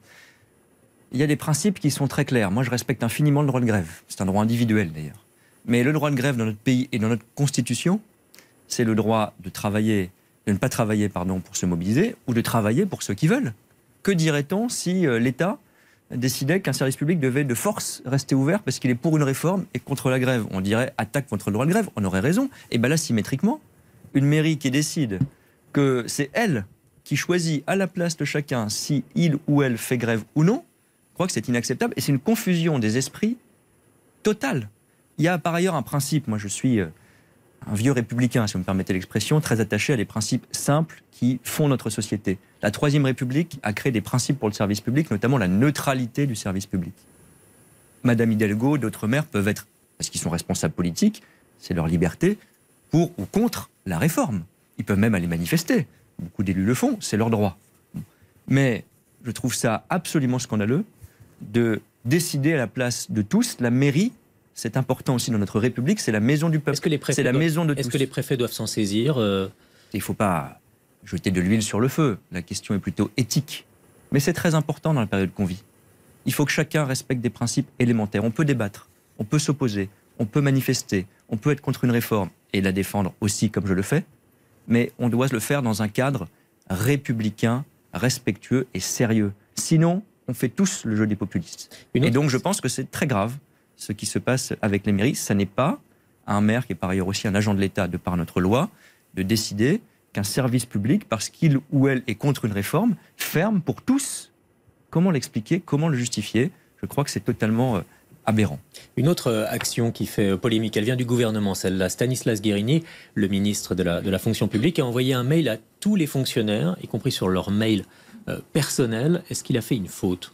Il y a des principes qui sont très clairs. Moi, je respecte infiniment le droit de grève. C'est un droit individuel, d'ailleurs. Mais le droit de grève dans notre pays et dans notre constitution, c'est le droit de travailler, de ne pas travailler, pardon, pour se mobiliser, ou de travailler pour ceux qui veulent. Que dirait-on si euh, l'État décidait qu'un service public devait de force rester ouvert parce qu'il est pour une réforme et contre la grève. On dirait attaque contre le droit de grève, on aurait raison. Et bien là, symétriquement, une mairie qui décide que c'est elle qui choisit à la place de chacun si il ou elle fait grève ou non, je crois que c'est inacceptable et c'est une confusion des esprits totale. Il y a par ailleurs un principe, moi je suis euh, un vieux républicain, si vous me permettez l'expression, très attaché à des principes simples qui font notre société. La Troisième République a créé des principes pour le service public, notamment la neutralité du service public. Madame Hidalgo, d'autres maires peuvent être, parce qu'ils sont responsables politiques, c'est leur liberté, pour ou contre la réforme. Ils peuvent même aller manifester. Beaucoup d'élus le font, c'est leur droit. Mais je trouve ça absolument scandaleux de décider à la place de tous. La mairie, c'est important aussi dans notre République, c'est la maison du peuple. C'est la maison de tous. Est-ce que les préfets doivent s'en saisir euh Il ne faut pas jeter de l'huile sur le feu. La question est plutôt éthique. Mais c'est très important dans la période qu'on vit. Il faut que chacun respecte des principes élémentaires. On peut débattre, on peut s'opposer, on peut manifester, on peut être contre une réforme et la défendre aussi comme je le fais, mais on doit le faire dans un cadre républicain, respectueux et sérieux. Sinon, on fait tous le jeu des populistes. Et donc je pense que c'est très grave ce qui se passe avec les mairies. Ça n'est pas à un maire, qui est par ailleurs aussi un agent de l'État de par notre loi, de décider qu'un service public, parce qu'il ou elle est contre une réforme, ferme pour tous. Comment l'expliquer? Comment le justifier? Je crois que c'est totalement euh, aberrant. Une autre euh, action qui fait euh, polémique, elle vient du gouvernement, celle-là. Stanislas Guérini, le ministre de la, de la fonction publique, a envoyé un mail à tous les fonctionnaires, y compris sur leur mail personnel. Est-ce qu'il a fait une faute?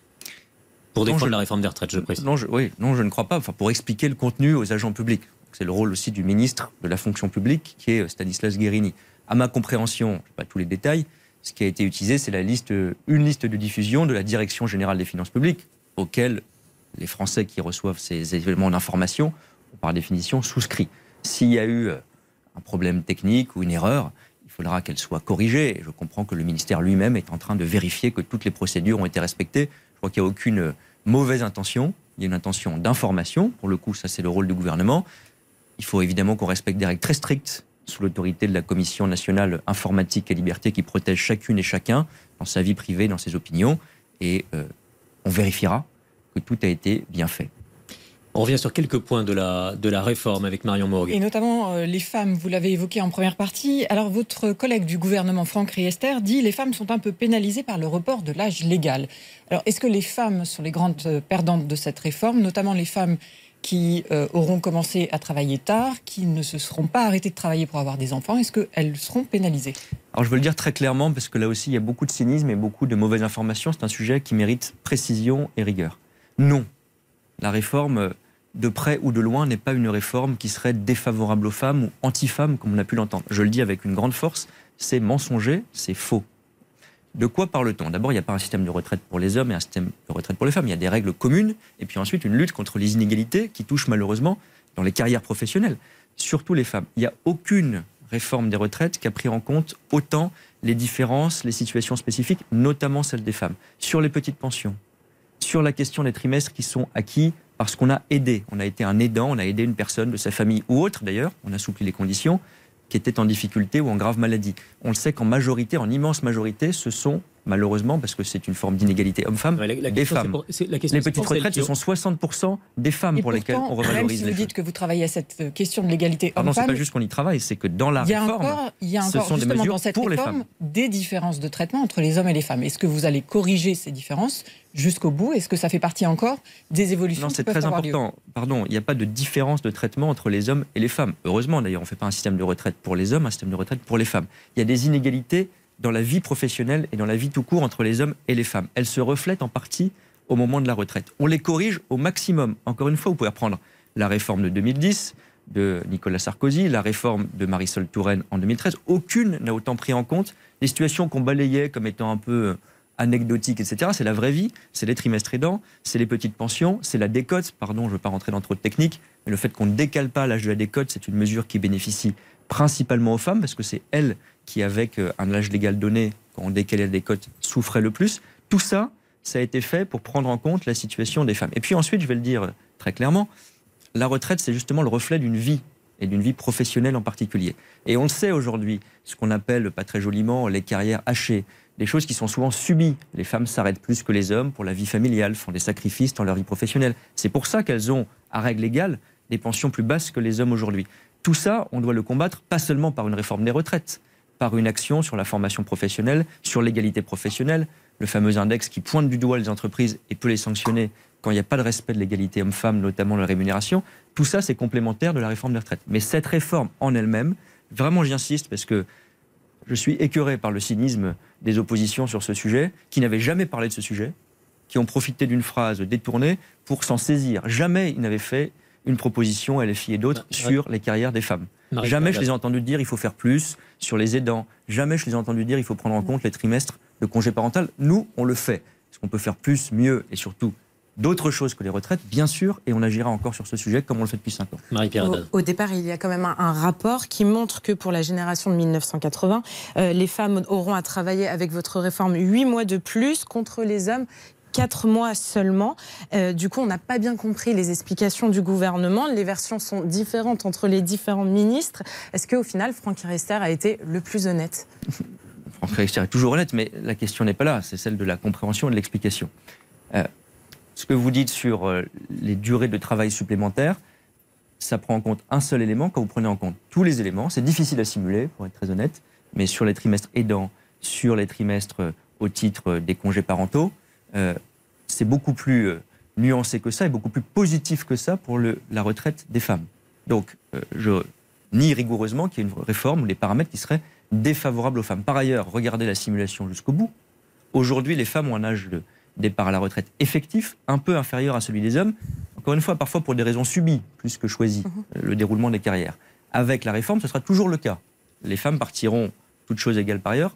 Pour défendre la réforme des retraites, je précise. Non, je, oui, non, je ne crois pas. Enfin, pour expliquer le contenu aux agents publics. C'est le rôle aussi du ministre de la fonction publique, qui est Stanislas Guérini. À ma compréhension, je pas tous les détails, ce qui a été utilisé, c'est la liste, une liste de diffusion de la Direction générale des finances publiques, auquel les Français qui reçoivent ces éléments d'information ont par définition souscrit. S'il y a eu euh, un problème technique ou une erreur, il faudra qu'elle soit corrigée. Je comprends que le ministère lui-même est en train de vérifier que toutes les procédures ont été respectées crois qu'il n'y a aucune mauvaise intention. Il y a une intention d'information. Pour le coup, ça, c'est le rôle du gouvernement. Il faut évidemment qu'on respecte des règles très strictes sous l'autorité de la Commission nationale informatique et liberté qui protège chacune et chacun dans sa vie privée, dans ses opinions. Et euh, on vérifiera que tout a été bien fait. On revient sur quelques points de la, de la réforme avec Marion Morgue. Et notamment euh, les femmes, vous l'avez évoqué en première partie. Alors votre collègue du gouvernement, Franck Riester, dit les femmes sont un peu pénalisées par le report de l'âge légal. Alors est-ce que les femmes sont les grandes euh, perdantes de cette réforme, notamment les femmes qui euh, auront commencé à travailler tard, qui ne se seront pas arrêtées de travailler pour avoir des enfants? Est-ce qu'elles seront pénalisées? Alors je veux le dire très clairement, parce que là aussi il y a beaucoup de cynisme et beaucoup de mauvaises informations. C'est un sujet qui mérite précision et rigueur. Non, la réforme de près ou de loin, n'est pas une réforme qui serait défavorable aux femmes ou anti-femmes, comme on a pu l'entendre. Je le dis avec une grande force, c'est mensonger, c'est faux. De quoi parle-t-on? D'abord, il n'y a pas un système de retraite pour les hommes et un système de retraite pour les femmes. Il y a des règles communes, et puis ensuite une lutte contre les inégalités qui touchent malheureusement dans les carrières professionnelles, surtout les femmes. Il n'y a aucune réforme des retraites qui a pris en compte autant les différences, les situations spécifiques, notamment celles des femmes. Sur les petites pensions, sur la question des trimestres qui sont acquis parce qu'on a aidé. On a été un aidant, on a aidé une personne de sa famille ou autre d'ailleurs, on a soupli les conditions, qui était en difficulté ou en grave maladie. On le sait qu'en majorité, en immense majorité, ce sont malheureusement, parce que c'est une forme d'inégalité homme-femme, des femmes. les petites retraites, ce sont 60% des femmes pour lesquelles on revalorise même si vous dites que vous travaillez à cette euh, question de l'égalité homme-femme... Non, c'est pas juste qu'on y travaille, c'est que dans la réforme, il y a encore, ce sont des mesures dans cette pour réforme, les femmes. des différences de traitement entre les hommes et les femmes. Est-ce que vous allez corriger ces différences jusqu'au bout? Est-ce que ça fait partie encore des évolutions Non, c'est très important. Pardon, il n'y a pas de différence de traitement entre les hommes et les femmes. Heureusement, d'ailleurs, on ne fait pas un système de retraite pour les hommes, un système de retraite pour les femmes. Il y a des inégalités dans la vie professionnelle et dans la vie tout court entre les hommes et les femmes. Elles se reflètent en partie au moment de la retraite. On les corrige au maximum. Encore une fois, vous pouvez reprendre la réforme de 2010 de Nicolas Sarkozy, la réforme de Marisol Touraine en 2013. Aucune n'a autant pris en compte les situations qu'on balayait comme étant un peu anecdotiques, etc. C'est la vraie vie, c'est les trimestres aidants, c'est les petites pensions, c'est la décote. Pardon, je ne veux pas rentrer dans trop de techniques, mais le fait qu'on ne décale pas l'âge de la décote, c'est une mesure qui bénéficie principalement aux femmes, parce que c'est elles qui, avec euh, un âge légal donné, quand on décalait des cotes, souffraient le plus. Tout ça, ça a été fait pour prendre en compte la situation des femmes. Et puis ensuite, je vais le dire très clairement, la retraite, c'est justement le reflet d'une vie et d'une vie professionnelle en particulier. Et on le sait aujourd'hui, ce qu'on appelle pas très joliment les carrières hachées, des choses qui sont souvent subies. Les femmes s'arrêtent plus que les hommes pour la vie familiale, font des sacrifices dans leur vie professionnelle. C'est pour ça qu'elles ont, à règle égale, des pensions plus basses que les hommes aujourd'hui. Tout ça, on doit le combattre, pas seulement par une réforme des retraites, par une action sur la formation professionnelle, sur l'égalité professionnelle, le fameux index qui pointe du doigt les entreprises et peut les sanctionner quand il n'y a pas de respect de l'égalité homme-femme, notamment la rémunération. Tout ça, c'est complémentaire de la réforme des retraites. Mais cette réforme en elle-même, vraiment j'insiste parce que je suis écœuré par le cynisme des oppositions sur ce sujet, qui n'avaient jamais parlé de ce sujet, qui ont profité d'une phrase détournée pour s'en saisir. Jamais ils n'avaient fait une proposition, LFI et d'autres, sur les carrières des femmes. Jamais je les ai entendus dire il faut faire plus sur les aidants. Jamais je les ai entendus dire il faut prendre en compte les trimestres de congé parental. Nous, on le fait. Est-ce qu'on peut faire plus, mieux et surtout d'autres choses que les retraites, bien sûr, et on agira encore sur ce sujet comme on le fait depuis 5 ans. Marie-Pierre au, au, départ, il y a quand même un, rapport qui montre que pour la génération de 1980, euh, les femmes auront à travailler avec votre réforme 8 mois de plus contre les hommes 4 mois seulement. Euh, du coup, on n'a pas bien compris les explications du gouvernement. Les versions sont différentes entre les différents ministres. Est-ce qu'au final, Franck Riester a été le plus honnête? Franck Riester est toujours honnête, mais la question n'est pas là. C'est celle de la compréhension et de l'explication. Euh, ce que vous dites sur euh, les durées de travail supplémentaires, ça prend en compte un seul élément. Quand vous prenez en compte tous les éléments, c'est difficile à simuler, pour être très honnête, mais sur les trimestres aidants, sur les trimestres au titre des congés parentaux, euh, c'est beaucoup plus euh, nuancé que ça et beaucoup plus positif que ça pour la retraite des femmes. Donc, euh, je nie rigoureusement qu'il y ait une réforme ou des paramètres qui seraient défavorables aux femmes. Par ailleurs, regardez la simulation jusqu'au bout. Aujourd'hui, les femmes ont un âge de départ à la retraite effectif un peu inférieur à celui des hommes. Encore une fois, parfois pour des raisons subies plus que choisies, mhm. le déroulement des carrières. Avec la réforme, ce sera toujours le cas. Les femmes partiront, toutes choses égales par ailleurs,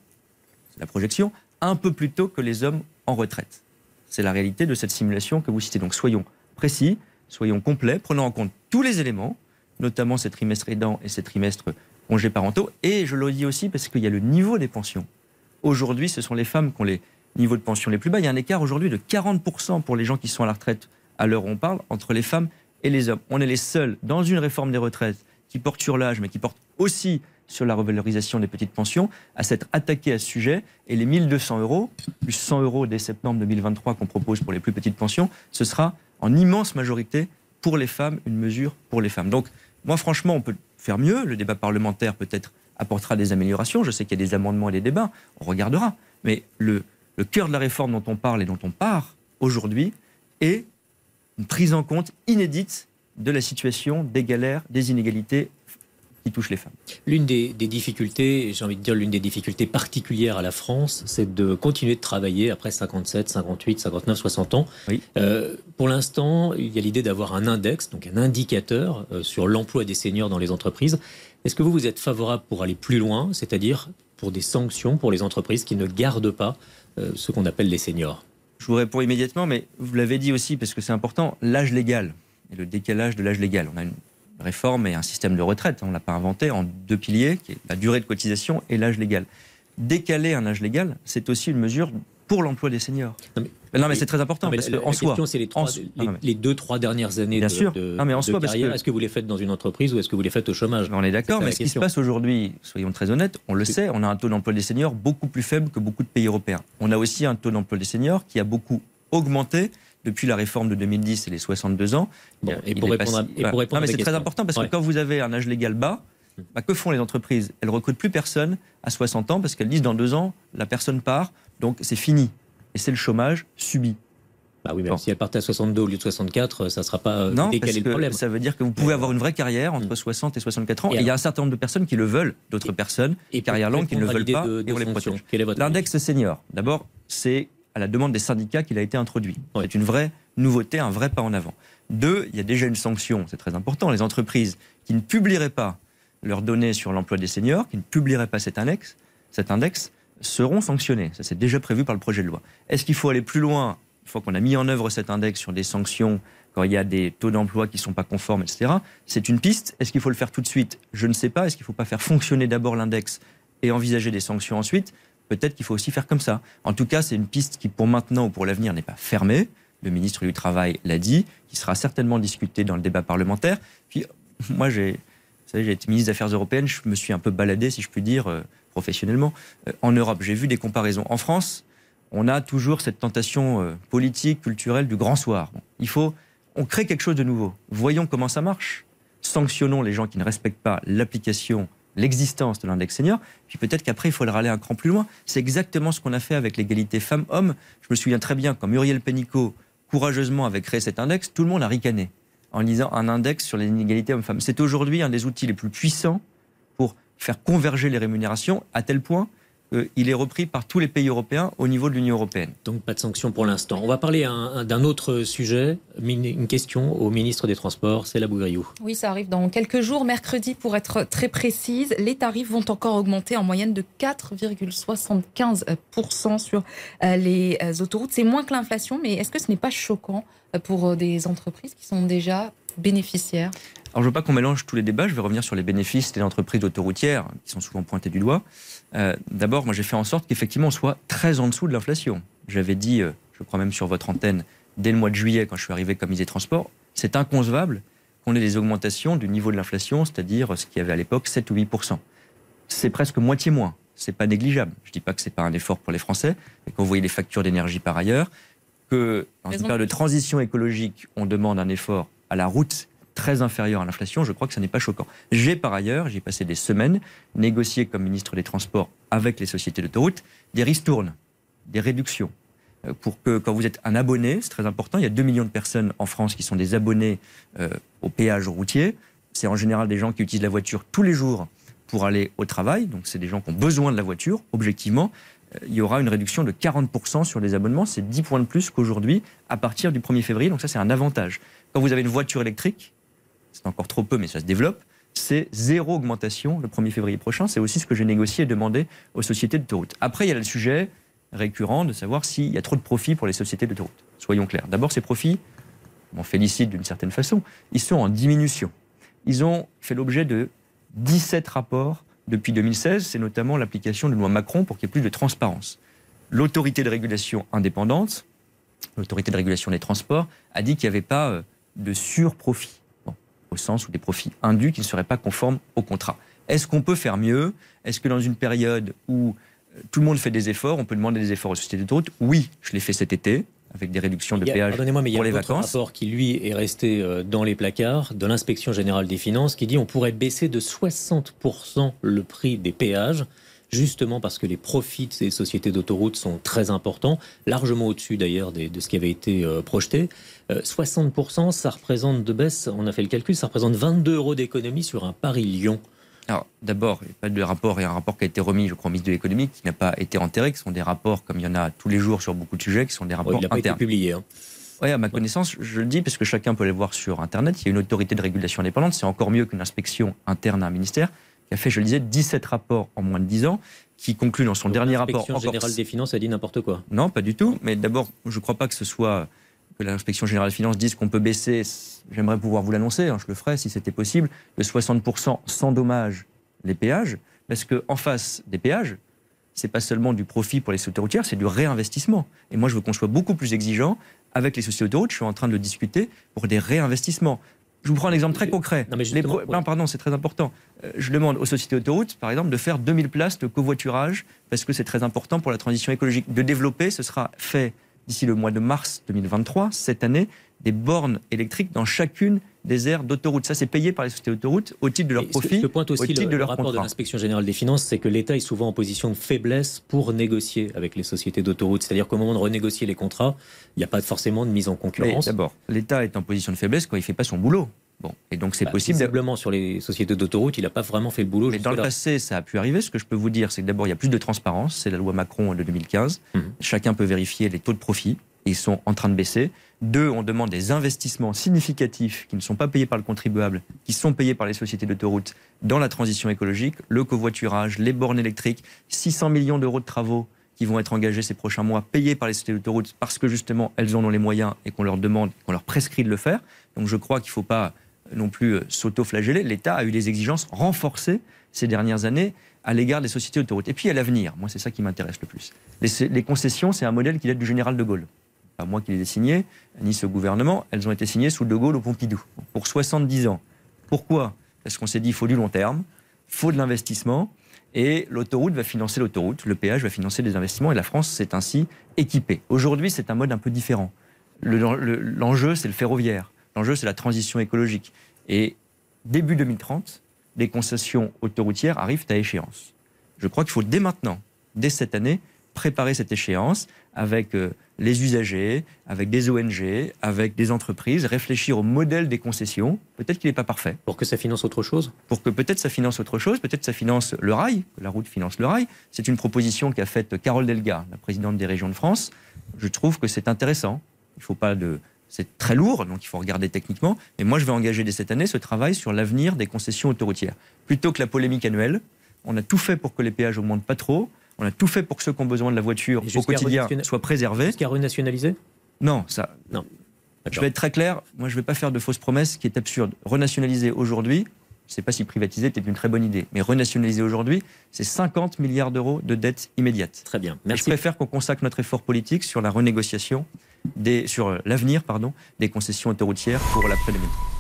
c'est la projection, un peu plus tôt que les hommes en retraite. C'est la réalité de cette simulation que vous citez. Donc soyons précis, soyons complets, prenons en compte tous les éléments, notamment ces trimestres aidants et ces trimestres congés parentaux. Et je le dis aussi parce qu'il y a le niveau des pensions. Aujourd'hui, ce sont les femmes qui ont les niveaux de pension les plus bas. Il y a un écart aujourd'hui de 40% pour les gens qui sont à la retraite à l'heure où on parle entre les femmes et les hommes. On est les seuls dans une réforme des retraites qui porte sur l'âge, mais qui porte aussi sur la revalorisation des petites pensions, à s'être attaqué à ce sujet. Et les 1200 euros, plus 100 euros dès septembre 2023 qu'on propose pour les plus petites pensions, ce sera en immense majorité pour les femmes, une mesure pour les femmes. Donc, moi, franchement, on peut faire mieux. Le débat parlementaire peut-être apportera des améliorations. Je sais qu'il y a des amendements et des débats. On regardera. Mais le, le cœur de la réforme dont on parle et dont on part aujourd'hui est une prise en compte inédite de la situation des galères, des inégalités touche les femmes. L'une des, difficultés, j'ai envie de dire l'une des difficultés particulières à la France, c'est de continuer de travailler après 57, 58, 59, 60 ans. Euh, pour l'instant, il y a l'idée d'avoir un index, donc un indicateur euh, sur l'emploi des seniors dans les entreprises. Est-ce que vous, vous êtes favorable pour aller plus loin, c'est-à-dire pour des sanctions pour les entreprises qui ne gardent pas euh, ce qu'on appelle les seniors? Je vous réponds immédiatement, mais vous l'avez dit aussi parce que c'est important, l'âge légal et le décalage de l'âge légal. On a une réforme et un système de retraite. On ne l'a pas inventé en deux piliers, qui est la durée de cotisation et l'âge légal. Décaler un âge légal, c'est aussi une mesure pour l'emploi des seniors. Non mais, c'est très important parce en soi, c'est les, les, deux trois dernières années Bien de, sûr. non, mais en soi, carrière. Est-ce que vous les faites dans une entreprise ou est-ce que vous les faites au chômage? On est d'accord, mais ce qui se passe aujourd'hui, soyons très honnêtes, on le sait, on a un taux d'emploi des seniors beaucoup plus faible que beaucoup de pays européens. On a aussi un taux d'emploi des seniors qui a beaucoup augmenté depuis la réforme de 2010 et les 62 ans. et, pour répondre, à, mais c'est très important parce que quand vous avez un âge légal bas, bah, que font les entreprises? Elles recrutent plus personne à 60 ans parce qu'elles disent dans deux ans, la personne part, donc c'est fini. Et c'est le chômage subi. Bah oui, mais si elle partait à 62 au lieu de 64, ça ne sera pas euh, non, décalé le problème. Ça veut dire que vous pouvez avoir une vraie carrière entre 60 mm. et 64 ans. Et, il y a un certain nombre de personnes qui le veulent, d'autres personnes, et carrière longue qui ne le veulent pas, et on les protège. L'index senior, d'abord, c'est à la demande des syndicats qu'il a été introduit. C'est une vraie nouveauté, un vrai pas en avant. Deux, il y a déjà une sanction, c'est très important. Les entreprises qui ne publieraient pas leurs données sur l'emploi des seniors, qui ne publieraient pas cet index, cet index seront sanctionnées. Ça, c'est déjà prévu par le projet de loi. Est-ce qu'il faut aller plus loin Une fois qu'on a mis en œuvre cet index sur des sanctions, quand il y a des taux d'emploi qui ne sont pas conformes, etc., c'est une piste. Est-ce qu'il faut le faire tout de suite? Je ne sais pas. Est-ce qu'il ne faut pas faire fonctionner d'abord l'index et envisager des sanctions ensuite? Peut-être qu'il faut aussi faire comme ça. En tout cas, c'est une piste qui, pour maintenant ou pour l'avenir, n'est pas fermée. Le ministre du Travail l'a dit, qui sera certainement discutée dans le débat parlementaire. Puis, (laughs) moi, j'ai, j'ai été ministre des Affaires européennes, je me suis un peu baladé, si je puis dire, euh, professionnellement, euh, en Europe. J'ai vu des comparaisons. En France, on a toujours cette tentation euh, politique, culturelle du grand soir. il faut, on crée quelque chose de nouveau. Voyons comment ça marche. Sanctionnons les gens qui ne respectent pas l'application l'existence de l'index senior, puis peut-être qu'après, il faudra aller un cran plus loin. C'est exactement ce qu'on a fait avec l'égalité femmes-hommes. Je me souviens très bien quand Muriel Pénicaud courageusement avait créé cet index, tout le monde a ricané en lisant un index sur les inégalités hommes-femmes. C'est aujourd'hui un des outils les plus puissants pour faire converger les rémunérations, à tel point il est repris par tous les pays européens au niveau de l'Union européenne. Donc pas de sanctions pour l'instant. On va parler d'un autre sujet, une question au ministre des Transports, c'est la Bougriou. Oui, ça arrive dans quelques jours, mercredi pour être très précise. Les tarifs vont encore augmenter en moyenne de 4,75% sur euh, les euh, autoroutes. C'est moins que l'inflation, mais est-ce que ce n'est pas choquant euh, pour des entreprises qui sont déjà bénéficiaires? Alors, je ne veux pas qu'on mélange tous les débats. Je vais revenir sur les bénéfices des entreprises autoroutières qui sont souvent pointées du doigt. Euh, d'abord, moi, j'ai fait en sorte qu'effectivement, on soit très en dessous de l'inflation. J'avais dit, euh, je crois même sur votre antenne, dès le mois de juillet, quand je suis arrivé comme ministre des Transports, c'est inconcevable qu'on ait des augmentations du niveau de l'inflation, c'est-à-dire ce qu'il y avait à l'époque 7 ou 8 C'est presque moitié moins. C'est pas négligeable. Je dis pas que c'est pas un effort pour les Français, mais quand vous voyez les factures d'énergie par ailleurs, que dans une période de transition écologique, on demande un effort à la route très inférieur à l'inflation, je crois que ce n'est pas choquant. J'ai par ailleurs, j'ai passé des semaines, négocié comme ministre des Transports avec les sociétés d'autoroutes des ristournes, des réductions. Euh, pour que quand vous êtes un abonné, c'est très important, il y a 2 millions de personnes en France qui sont des abonnés euh, au péage routier. C'est en général des gens qui utilisent la voiture tous les jours pour aller au travail. Donc c'est des gens qui ont besoin de la voiture, objectivement. Euh, il y aura une réduction de 40% sur les abonnements. C'est 10 points de plus qu'aujourd'hui à partir du 1er février. Donc ça, c'est un avantage. Quand vous avez une voiture électrique, c'est encore trop peu, mais ça se développe, c'est zéro augmentation le 1er février prochain. C'est aussi ce que j'ai négocié et demandé aux sociétés d'autoroutes. Après, il y a le sujet récurrent de savoir s'il y a trop de profits pour les sociétés d'autoroutes. Soyons clairs. D'abord, ces profits, on félicite d'une certaine façon, ils sont en diminution. Ils ont fait l'objet de 17 rapports depuis 2016. C'est notamment l'application de loi Macron pour qu'il y ait plus de transparence. L'autorité de régulation indépendante, l'autorité de régulation des transports, a dit qu'il n'y avait pas euh, de surprofit au sens où des profits indus qui ne seraient pas conformes au contrat. Est-ce qu'on peut faire mieux? Est-ce que dans une période où euh, tout le monde fait des efforts, on peut demander des efforts aux sociétés d'autoroutes Oui, je l'ai fait cet été avec des réductions de péage pour les vacances. Il y a un rapport qui, lui, est resté euh, dans les placards de l'inspection générale des finances qui dit on pourrait baisser de 60% le prix des péages justement parce que les profits des sociétés d'autoroutes sont très importants, largement au-dessus d'ailleurs de ce qui avait été euh, projeté. 60%, euh, ça représente de baisse, on a fait le calcul, ça représente 22 euros d'économie sur un Paris-Lyon. Alors, d'abord, il n'y a pas de rapport, il y a un rapport qui a été remis, je crois, au ministre de l'économie, qui n'a pas été enterré, qui sont des rapports, comme il y en a tous les jours sur beaucoup de sujets, qui sont des rapports il n'a pas été publié. Hein. Oui, à ma connaissance, je le dis parce que chacun peut les voir sur Internet. Il y a une autorité de régulation indépendante. C'est encore mieux qu'une inspection interne à un ministère qui a fait, je le disais, 17 rapports en moins de 10 ans, qui conclut dans son dernier rapport. L'inspection générale des finances a dit n'importe quoi. Non, pas du tout. Mais d'abord, je ne crois pas que ce soit que l'inspection générale des finances dise qu'on peut baisser. J'aimerais pouvoir vous l'annoncer, hein, je le ferais si c'était possible, de 60% sans dommage les péages, parce qu'en face des péages, c'est pas seulement du profit pour les sociétés routières, c'est du réinvestissement. Et moi, je veux qu'on soit beaucoup plus exigeant avec les sociétés autoroutes. Je suis en train de le discuter pour des réinvestissements. Je vous prends un exemple très concret. Non, pardon, c'est très important. Euh, je demande aux sociétés autoroutes, par exemple, de faire 2000 places de covoiturage, parce que c'est très important pour la transition écologique. De développer, ce sera fait d'ici le mois de mars 2023, cette année, des bornes électriques dans chacune des aires d'autoroute. Ça, c'est payé par les sociétés d'autoroute au titre de leur profit. Ce pointe aussi le, rapport de l'inspection générale des finances, c'est que l'État est souvent en position de faiblesse pour négocier avec les sociétés d'autoroute. C'est-à-dire qu'au moment de renégocier les contrats, il n'y a pas forcément de mise en concurrence. D'abord, l'État est en position de faiblesse quand il ne fait pas son boulot. Bon, et donc c'est bah, possible. Visiblement, sur les sociétés d'autoroute, il n'a pas vraiment fait le boulot. Mais dans le passé, ça a pu arriver. Ce que je peux vous dire, c'est que d'abord, il y a plus de transparence. C'est la loi Macron de 2015. Mhm. Chacun peut vérifier les taux de profit. Ils sont en train de baisser. Deux, on demande des investissements significatifs qui ne sont pas payés par le contribuable, qui sont payés par les sociétés d'autoroute dans la transition écologique, le covoiturage, les bornes électriques, 600 millions d'euros de travaux qui vont être engagés ces prochains mois, payés par les sociétés d'autoroute parce que justement elles en ont les moyens et qu'on leur demande, qu'on leur prescrit de le faire. Donc je crois qu'il ne faut pas non plus euh, s'auto-flageller. L'État a eu des exigences renforcées ces dernières années à l'égard des sociétés autoroutes. Et puis à l'avenir, moi c'est ça qui m'intéresse le plus. Les, concessions, c'est un modèle qui date du général de Gaulle. Pas moi qui les ai signées, ni ce gouvernement, elles ont été signées sous de Gaulle au Pompidou, pour 70 ans. Pourquoi? Parce qu'on s'est dit, il faut du long terme, faut de l'investissement, et l'autoroute va financer l'autoroute, le péage va financer des investissements, et la France s'est ainsi équipée. Aujourd'hui, c'est un mode un peu différent. L'enjeu, c'est le ferroviaire. L'enjeu, c'est la transition écologique. Et début 2030, les concessions autoroutières arrivent à échéance. Je crois qu'il faut dès maintenant, dès cette année, préparer cette échéance avec euh, les usagers, avec des ONG, avec des entreprises, réfléchir au modèle des concessions. Peut-être qu'il n'est pas parfait. Pour que ça finance autre chose? Pour que peut-être ça finance autre chose, peut-être ça finance le rail, que la route finance le rail. C'est une proposition qu'a faite Carole Delga, la présidente des régions de France. Je trouve que c'est intéressant. Il faut pas de. C'est très lourd, donc il faut regarder techniquement. Mais moi, je vais engager dès cette année ce travail sur l'avenir des concessions autoroutières. Plutôt que la polémique annuelle, on a tout fait pour que les péages augmentent pas trop. On a tout fait pour que ceux qui ont besoin de la voiture au quotidien soient préservés. A renationalisé Non, ça. Non. Je vais être très clair. Moi, je ne vais pas faire de fausses promesses, qui est absurde. Renationaliser aujourd'hui, je ne sais pas si privatiser était une très bonne idée, mais renationaliser aujourd'hui, c'est 50 milliards d'euros de dettes immédiates. Très bien. Merci. je préfère qu'on consacre notre effort politique sur la renégociation, des, sur l'avenir pardon, des concessions autoroutières pour l'après-2030.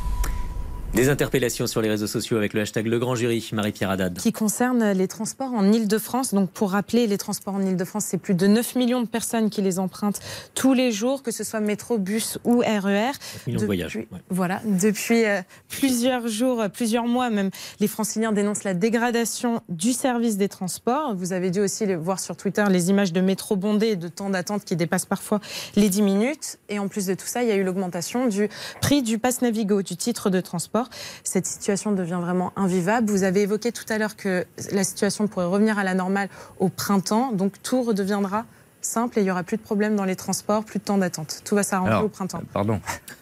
Des interpellations sur les réseaux sociaux avec le hashtag Le Grand Jury, Marie-Pierre Haddad. Qui concerne les transports en Ile-de-France. Donc, pour rappeler, les transports en Ile-de-France, c'est plus de 9 millions de personnes qui les empruntent tous les jours, que ce soit métro, bus ou RER. 9 millions de voyages. Voilà. Depuis euh, plusieurs jours, euh, plusieurs mois même, les franciliens dénoncent la dégradation du service des transports. Vous avez dû aussi voir sur Twitter les images de métro bondés et de temps d'attente qui dépassent parfois les 10 minutes. Et en plus de tout ça, il y a eu l'augmentation du prix du pass Navigo, du titre de transport cette situation devient vraiment invivable. Vous avez évoqué tout à l'heure que la situation pourrait revenir à la normale au printemps, donc tout redeviendra simple et il n'y aura plus de problèmes dans les transports, plus de temps d'attente. Tout va s'arranger au printemps. Euh, pardon,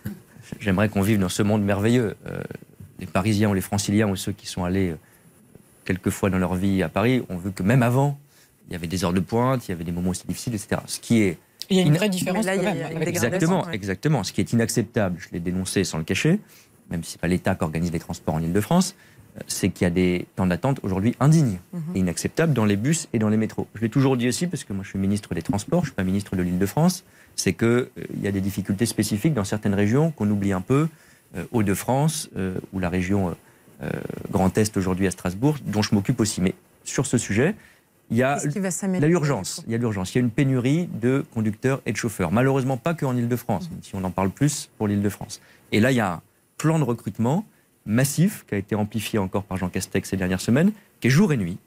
(laughs) j'aimerais qu'on vive dans ce monde merveilleux. Euh, les Parisiens ou les Franciliens ou ceux qui sont allés euh, quelques fois dans leur vie à Paris ont vu que même avant, il y avait des heures de pointe, il y avait des moments aussi difficiles, etc. Ce qui est il y a une vraie différence. Là, exactement, exactement. Ce qui est inacceptable, je l'ai dénoncé sans le cacher, même si ce n'est pas l'État qui organise les transports en Ile-de-France, euh, c'est qu'il y a des temps d'attente aujourd'hui indignes mhm. et inacceptables dans les bus et dans les métros. Je l'ai toujours dit aussi, parce que moi je suis ministre des Transports, je ne suis pas ministre de l'Île-de-France, c'est qu'il euh, y a des difficultés spécifiques dans certaines régions qu'on oublie un peu, euh, Hauts-de-France ou la région Grand Est aujourd'hui à Strasbourg, dont je m'occupe aussi. Mais sur ce sujet, il y a l'urgence. Il y a l'urgence. Il y a une pénurie de conducteurs et de chauffeurs. Malheureusement, pas qu'en Ile-de-France, mhm. si on en parle plus pour l'Île-de-France. Et là, il y a plan de recrutement massif qui a été amplifié encore par Jean Castex ces dernières semaines, qui est jour et nuit.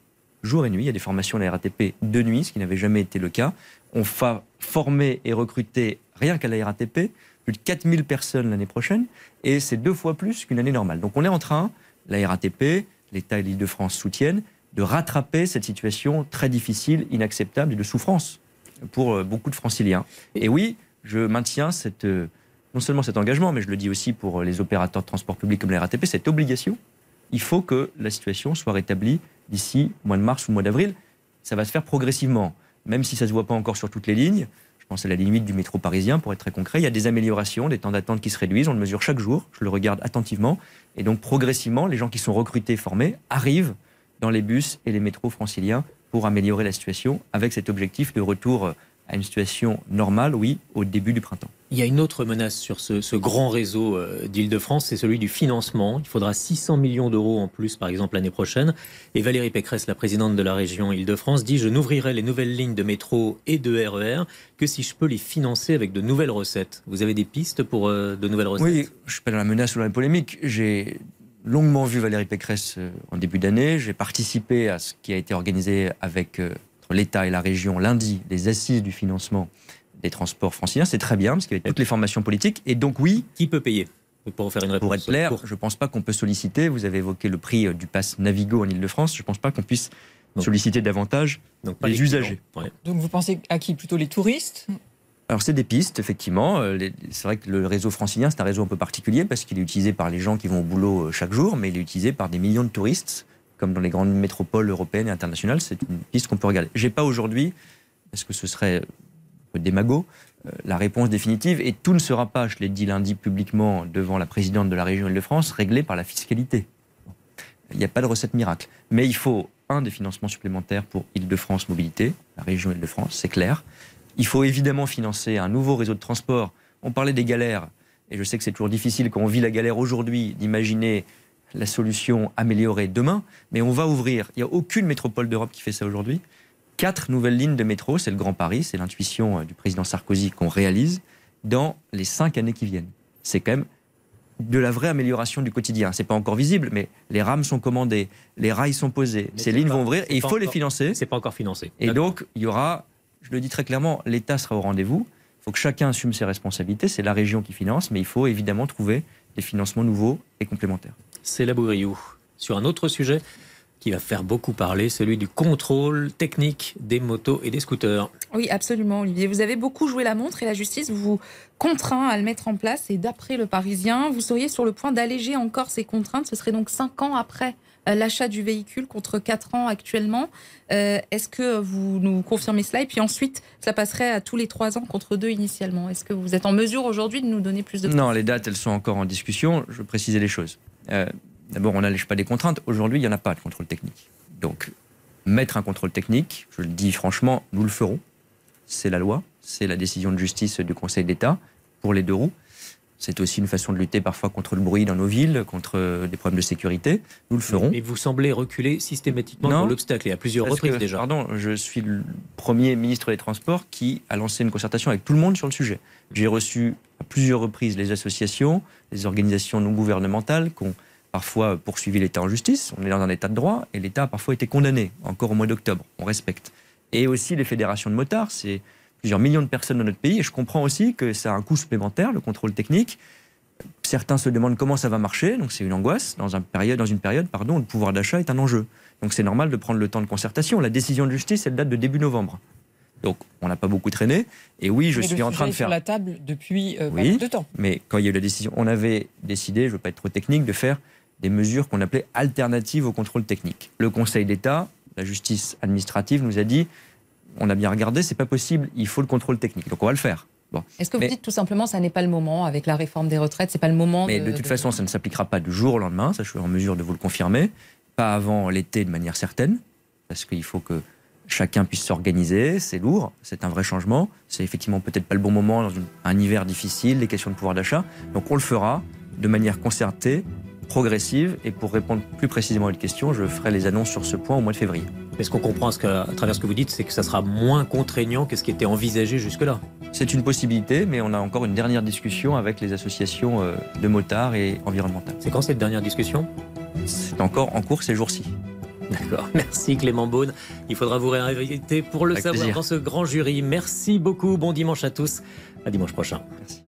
Jour et nuit, il y a des formations à la RATP de nuit, ce qui n'avait jamais été le cas. On va former et recruter, rien qu'à la RATP, plus de 4000 personnes l'année prochaine, et c'est deux fois plus qu'une année normale. Donc on est en train, la RATP, l'État et l'Île-de-France soutiennent, de rattraper cette situation très difficile, inacceptable et de souffrance pour euh, beaucoup de franciliens. Et oui, je maintiens cette euh, non seulement cet engagement, mais je le dis aussi pour les opérateurs de transport public comme la RATP, cette obligation. Il faut que la situation soit rétablie d'ici mois de mars ou mois d'avril. Ça va se faire progressivement, même si ça ne se voit pas encore sur toutes les lignes. Je pense à la limite du métro parisien, pour être très concret. Il y a des améliorations, des temps d'attente qui se réduisent. On le mesure chaque jour. Je le regarde attentivement. Et donc, progressivement, les gens qui sont recrutés, formés, arrivent dans les bus et les métros franciliens pour améliorer la situation avec cet objectif de retour à une situation normale, oui, au début du printemps. Il y a une autre menace sur ce, grand réseau euh, d'Île-de-France, c'est celui du financement. Il faudra 600 millions d'euros en plus, par exemple, l'année prochaine. Et Valérie Pécresse, la présidente de la région Île-de-France, dit Je n'ouvrirai les nouvelles lignes de métro et de RER e que si je peux les financer avec de nouvelles recettes. Vous avez des pistes pour euh, de nouvelles recettes? Oui, je ne suis pas dans la menace ou dans la polémique. J'ai longuement vu Valérie Pécresse euh, en début d'année. J'ai participé à ce qui a été organisé avec l'État et la région lundi les assises du financement des transports franciliens. C'est très bien, parce qu'il y avait toutes les formations politiques. Et donc, oui. Qui peut payer pour faire une réponse Pour être clair, je ne pense pas qu'on peut solliciter. Vous avez évoqué le prix euh, du pass Navigo en Ile-de-France. Je ne pense pas qu'on puisse solliciter davantage les, usagers. Donc vous pensez à qui? Plutôt les touristes? Alors c'est des pistes, effectivement. Euh, c'est vrai que le réseau francilien, c'est un réseau un peu particulier parce qu'il est utilisé par les gens qui vont au boulot euh, chaque jour, mais il est utilisé par des millions de touristes comme dans les grandes métropoles européennes et internationales. C'est une piste qu'on peut regarder. J'ai pas aujourd'hui, parce que ce serait démago, euh, la réponse définitive et tout ne sera pas, je l'ai dit lundi publiquement devant la présidente de la région Île-de-France, réglé par la fiscalité. Il n'y a pas de recette miracle. Mais il faut, un, des financements supplémentaires pour Île-de-France Mobilité, la région Île-de-France, c'est clair. Il faut évidemment financer un nouveau réseau de transport. On parlait des galères, et je sais que c'est toujours difficile quand on vit la galère aujourd'hui d'imaginer la solution améliorée demain, mais on va ouvrir. Il n'y a aucune métropole d'Europe qui fait ça aujourd'hui. Quatre nouvelles lignes de métro, c'est le Grand Paris, c'est l'intuition euh, du président Sarkozy qu'on réalise dans les cinq années qui viennent. C'est quand même de la vraie amélioration du quotidien. C'est pas encore visible, mais les rames sont commandées, les rails sont posés, ces lignes vont ouvrir et il faut les financer. C'est pas encore financé. Et donc il y aura je le dis très clairement, l'État sera au rendez-vous. Il faut que chacun assume ses responsabilités. C'est la région qui finance, mais il faut évidemment trouver des financements nouveaux et complémentaires. C'est la Bourriou. Sur un autre sujet qui va faire beaucoup parler, celui du contrôle technique des motos et des scooters. Oui, absolument, Olivier. Vous avez beaucoup joué la montre et la justice vous contraint à le mettre en place. Et d'après le Parisien, vous seriez sur le point d'alléger encore ces contraintes. Ce serait donc cinq ans après euh, l'achat du véhicule contre quatre ans actuellement. Euh, est-ce que vous nous confirmez cela? Et puis ensuite, ça passerait à tous les trois ans contre deux initialement. Est-ce que vous êtes en mesure aujourd'hui de nous donner plus de Non, les dates, elles sont encore en discussion. Je veux préciser les choses. Euh, D'abord, on n'allège pas les contraintes. Aujourd'hui, il n'y en a pas de contrôle technique. Donc, mettre un contrôle technique, je le dis franchement, nous le ferons. C'est la loi, c'est la décision de justice du Conseil d'État pour les deux roues. C'est aussi une façon de lutter parfois contre le bruit dans nos villes, contre des problèmes de sécurité. Nous le ferons. Mais vous semblez reculer systématiquement dans l'obstacle et à plusieurs reprises déjà. Pardon, je suis le premier ministre des Transports qui a lancé une concertation avec tout le monde sur le sujet. J'ai reçu à plusieurs reprises les associations, les organisations non gouvernementales qui ont parfois poursuivi l'État en justice. On est dans un État de droit et l'État a parfois été condamné, encore au mois d'octobre. On respecte. Et aussi les fédérations de motards, c'est plusieurs millions de personnes dans notre pays. Et je comprends aussi que ça a un coût supplémentaire, le contrôle technique. Certains se demandent comment ça va marcher, donc c'est une angoisse. Dans, un période, dans une période pardon, où le pouvoir d'achat est un enjeu. Donc c'est normal de prendre le temps de concertation. La décision de justice, elle date de début novembre. Donc, on n'a pas beaucoup traîné. Et oui, je suis en train de faire. sur la table depuis euh, oui, de temps. Mais quand il y a eu la décision, on avait décidé, je ne veux pas être trop technique, de faire des mesures qu'on appelait alternatives au contrôle technique. Le Conseil d'État, la justice administrative, nous a dit on a bien regardé, c'est pas possible, il faut le contrôle technique. Donc on va le faire. Bon. Est-ce que vous dites tout simplement ça n'est pas le moment avec la réforme des retraites, c'est pas le moment Mais de, toute façon, ça ne s'appliquera pas du jour au lendemain, ça je suis en mesure de vous le confirmer, pas avant l'été de manière certaine, parce qu'il faut que chacun puisse s'organiser, c'est lourd, c'est un vrai changement, c'est effectivement peut-être pas le bon moment dans un hiver difficile, les questions de pouvoir d'achat, donc on le fera de manière concertée, progressive. Et pour répondre plus précisément à votre question, je ferai les annonces sur ce point au mois de février. Mais ce qu'on comprend à travers ce que vous dites, c'est que ça sera moins contraignant que ce qui était envisagé jusque-là? C'est une possibilité, mais on a encore une dernière discussion avec les associations euh, de motards et environnementales. C'est quand cette dernière discussion? C'est encore en cours ces jours-ci. D'accord. (laughs) Merci Clément Beaune. Il faudra vous réinviter pour le savoir dans ce grand jury. Merci beaucoup. Bon dimanche à tous. À dimanche prochain. Merci.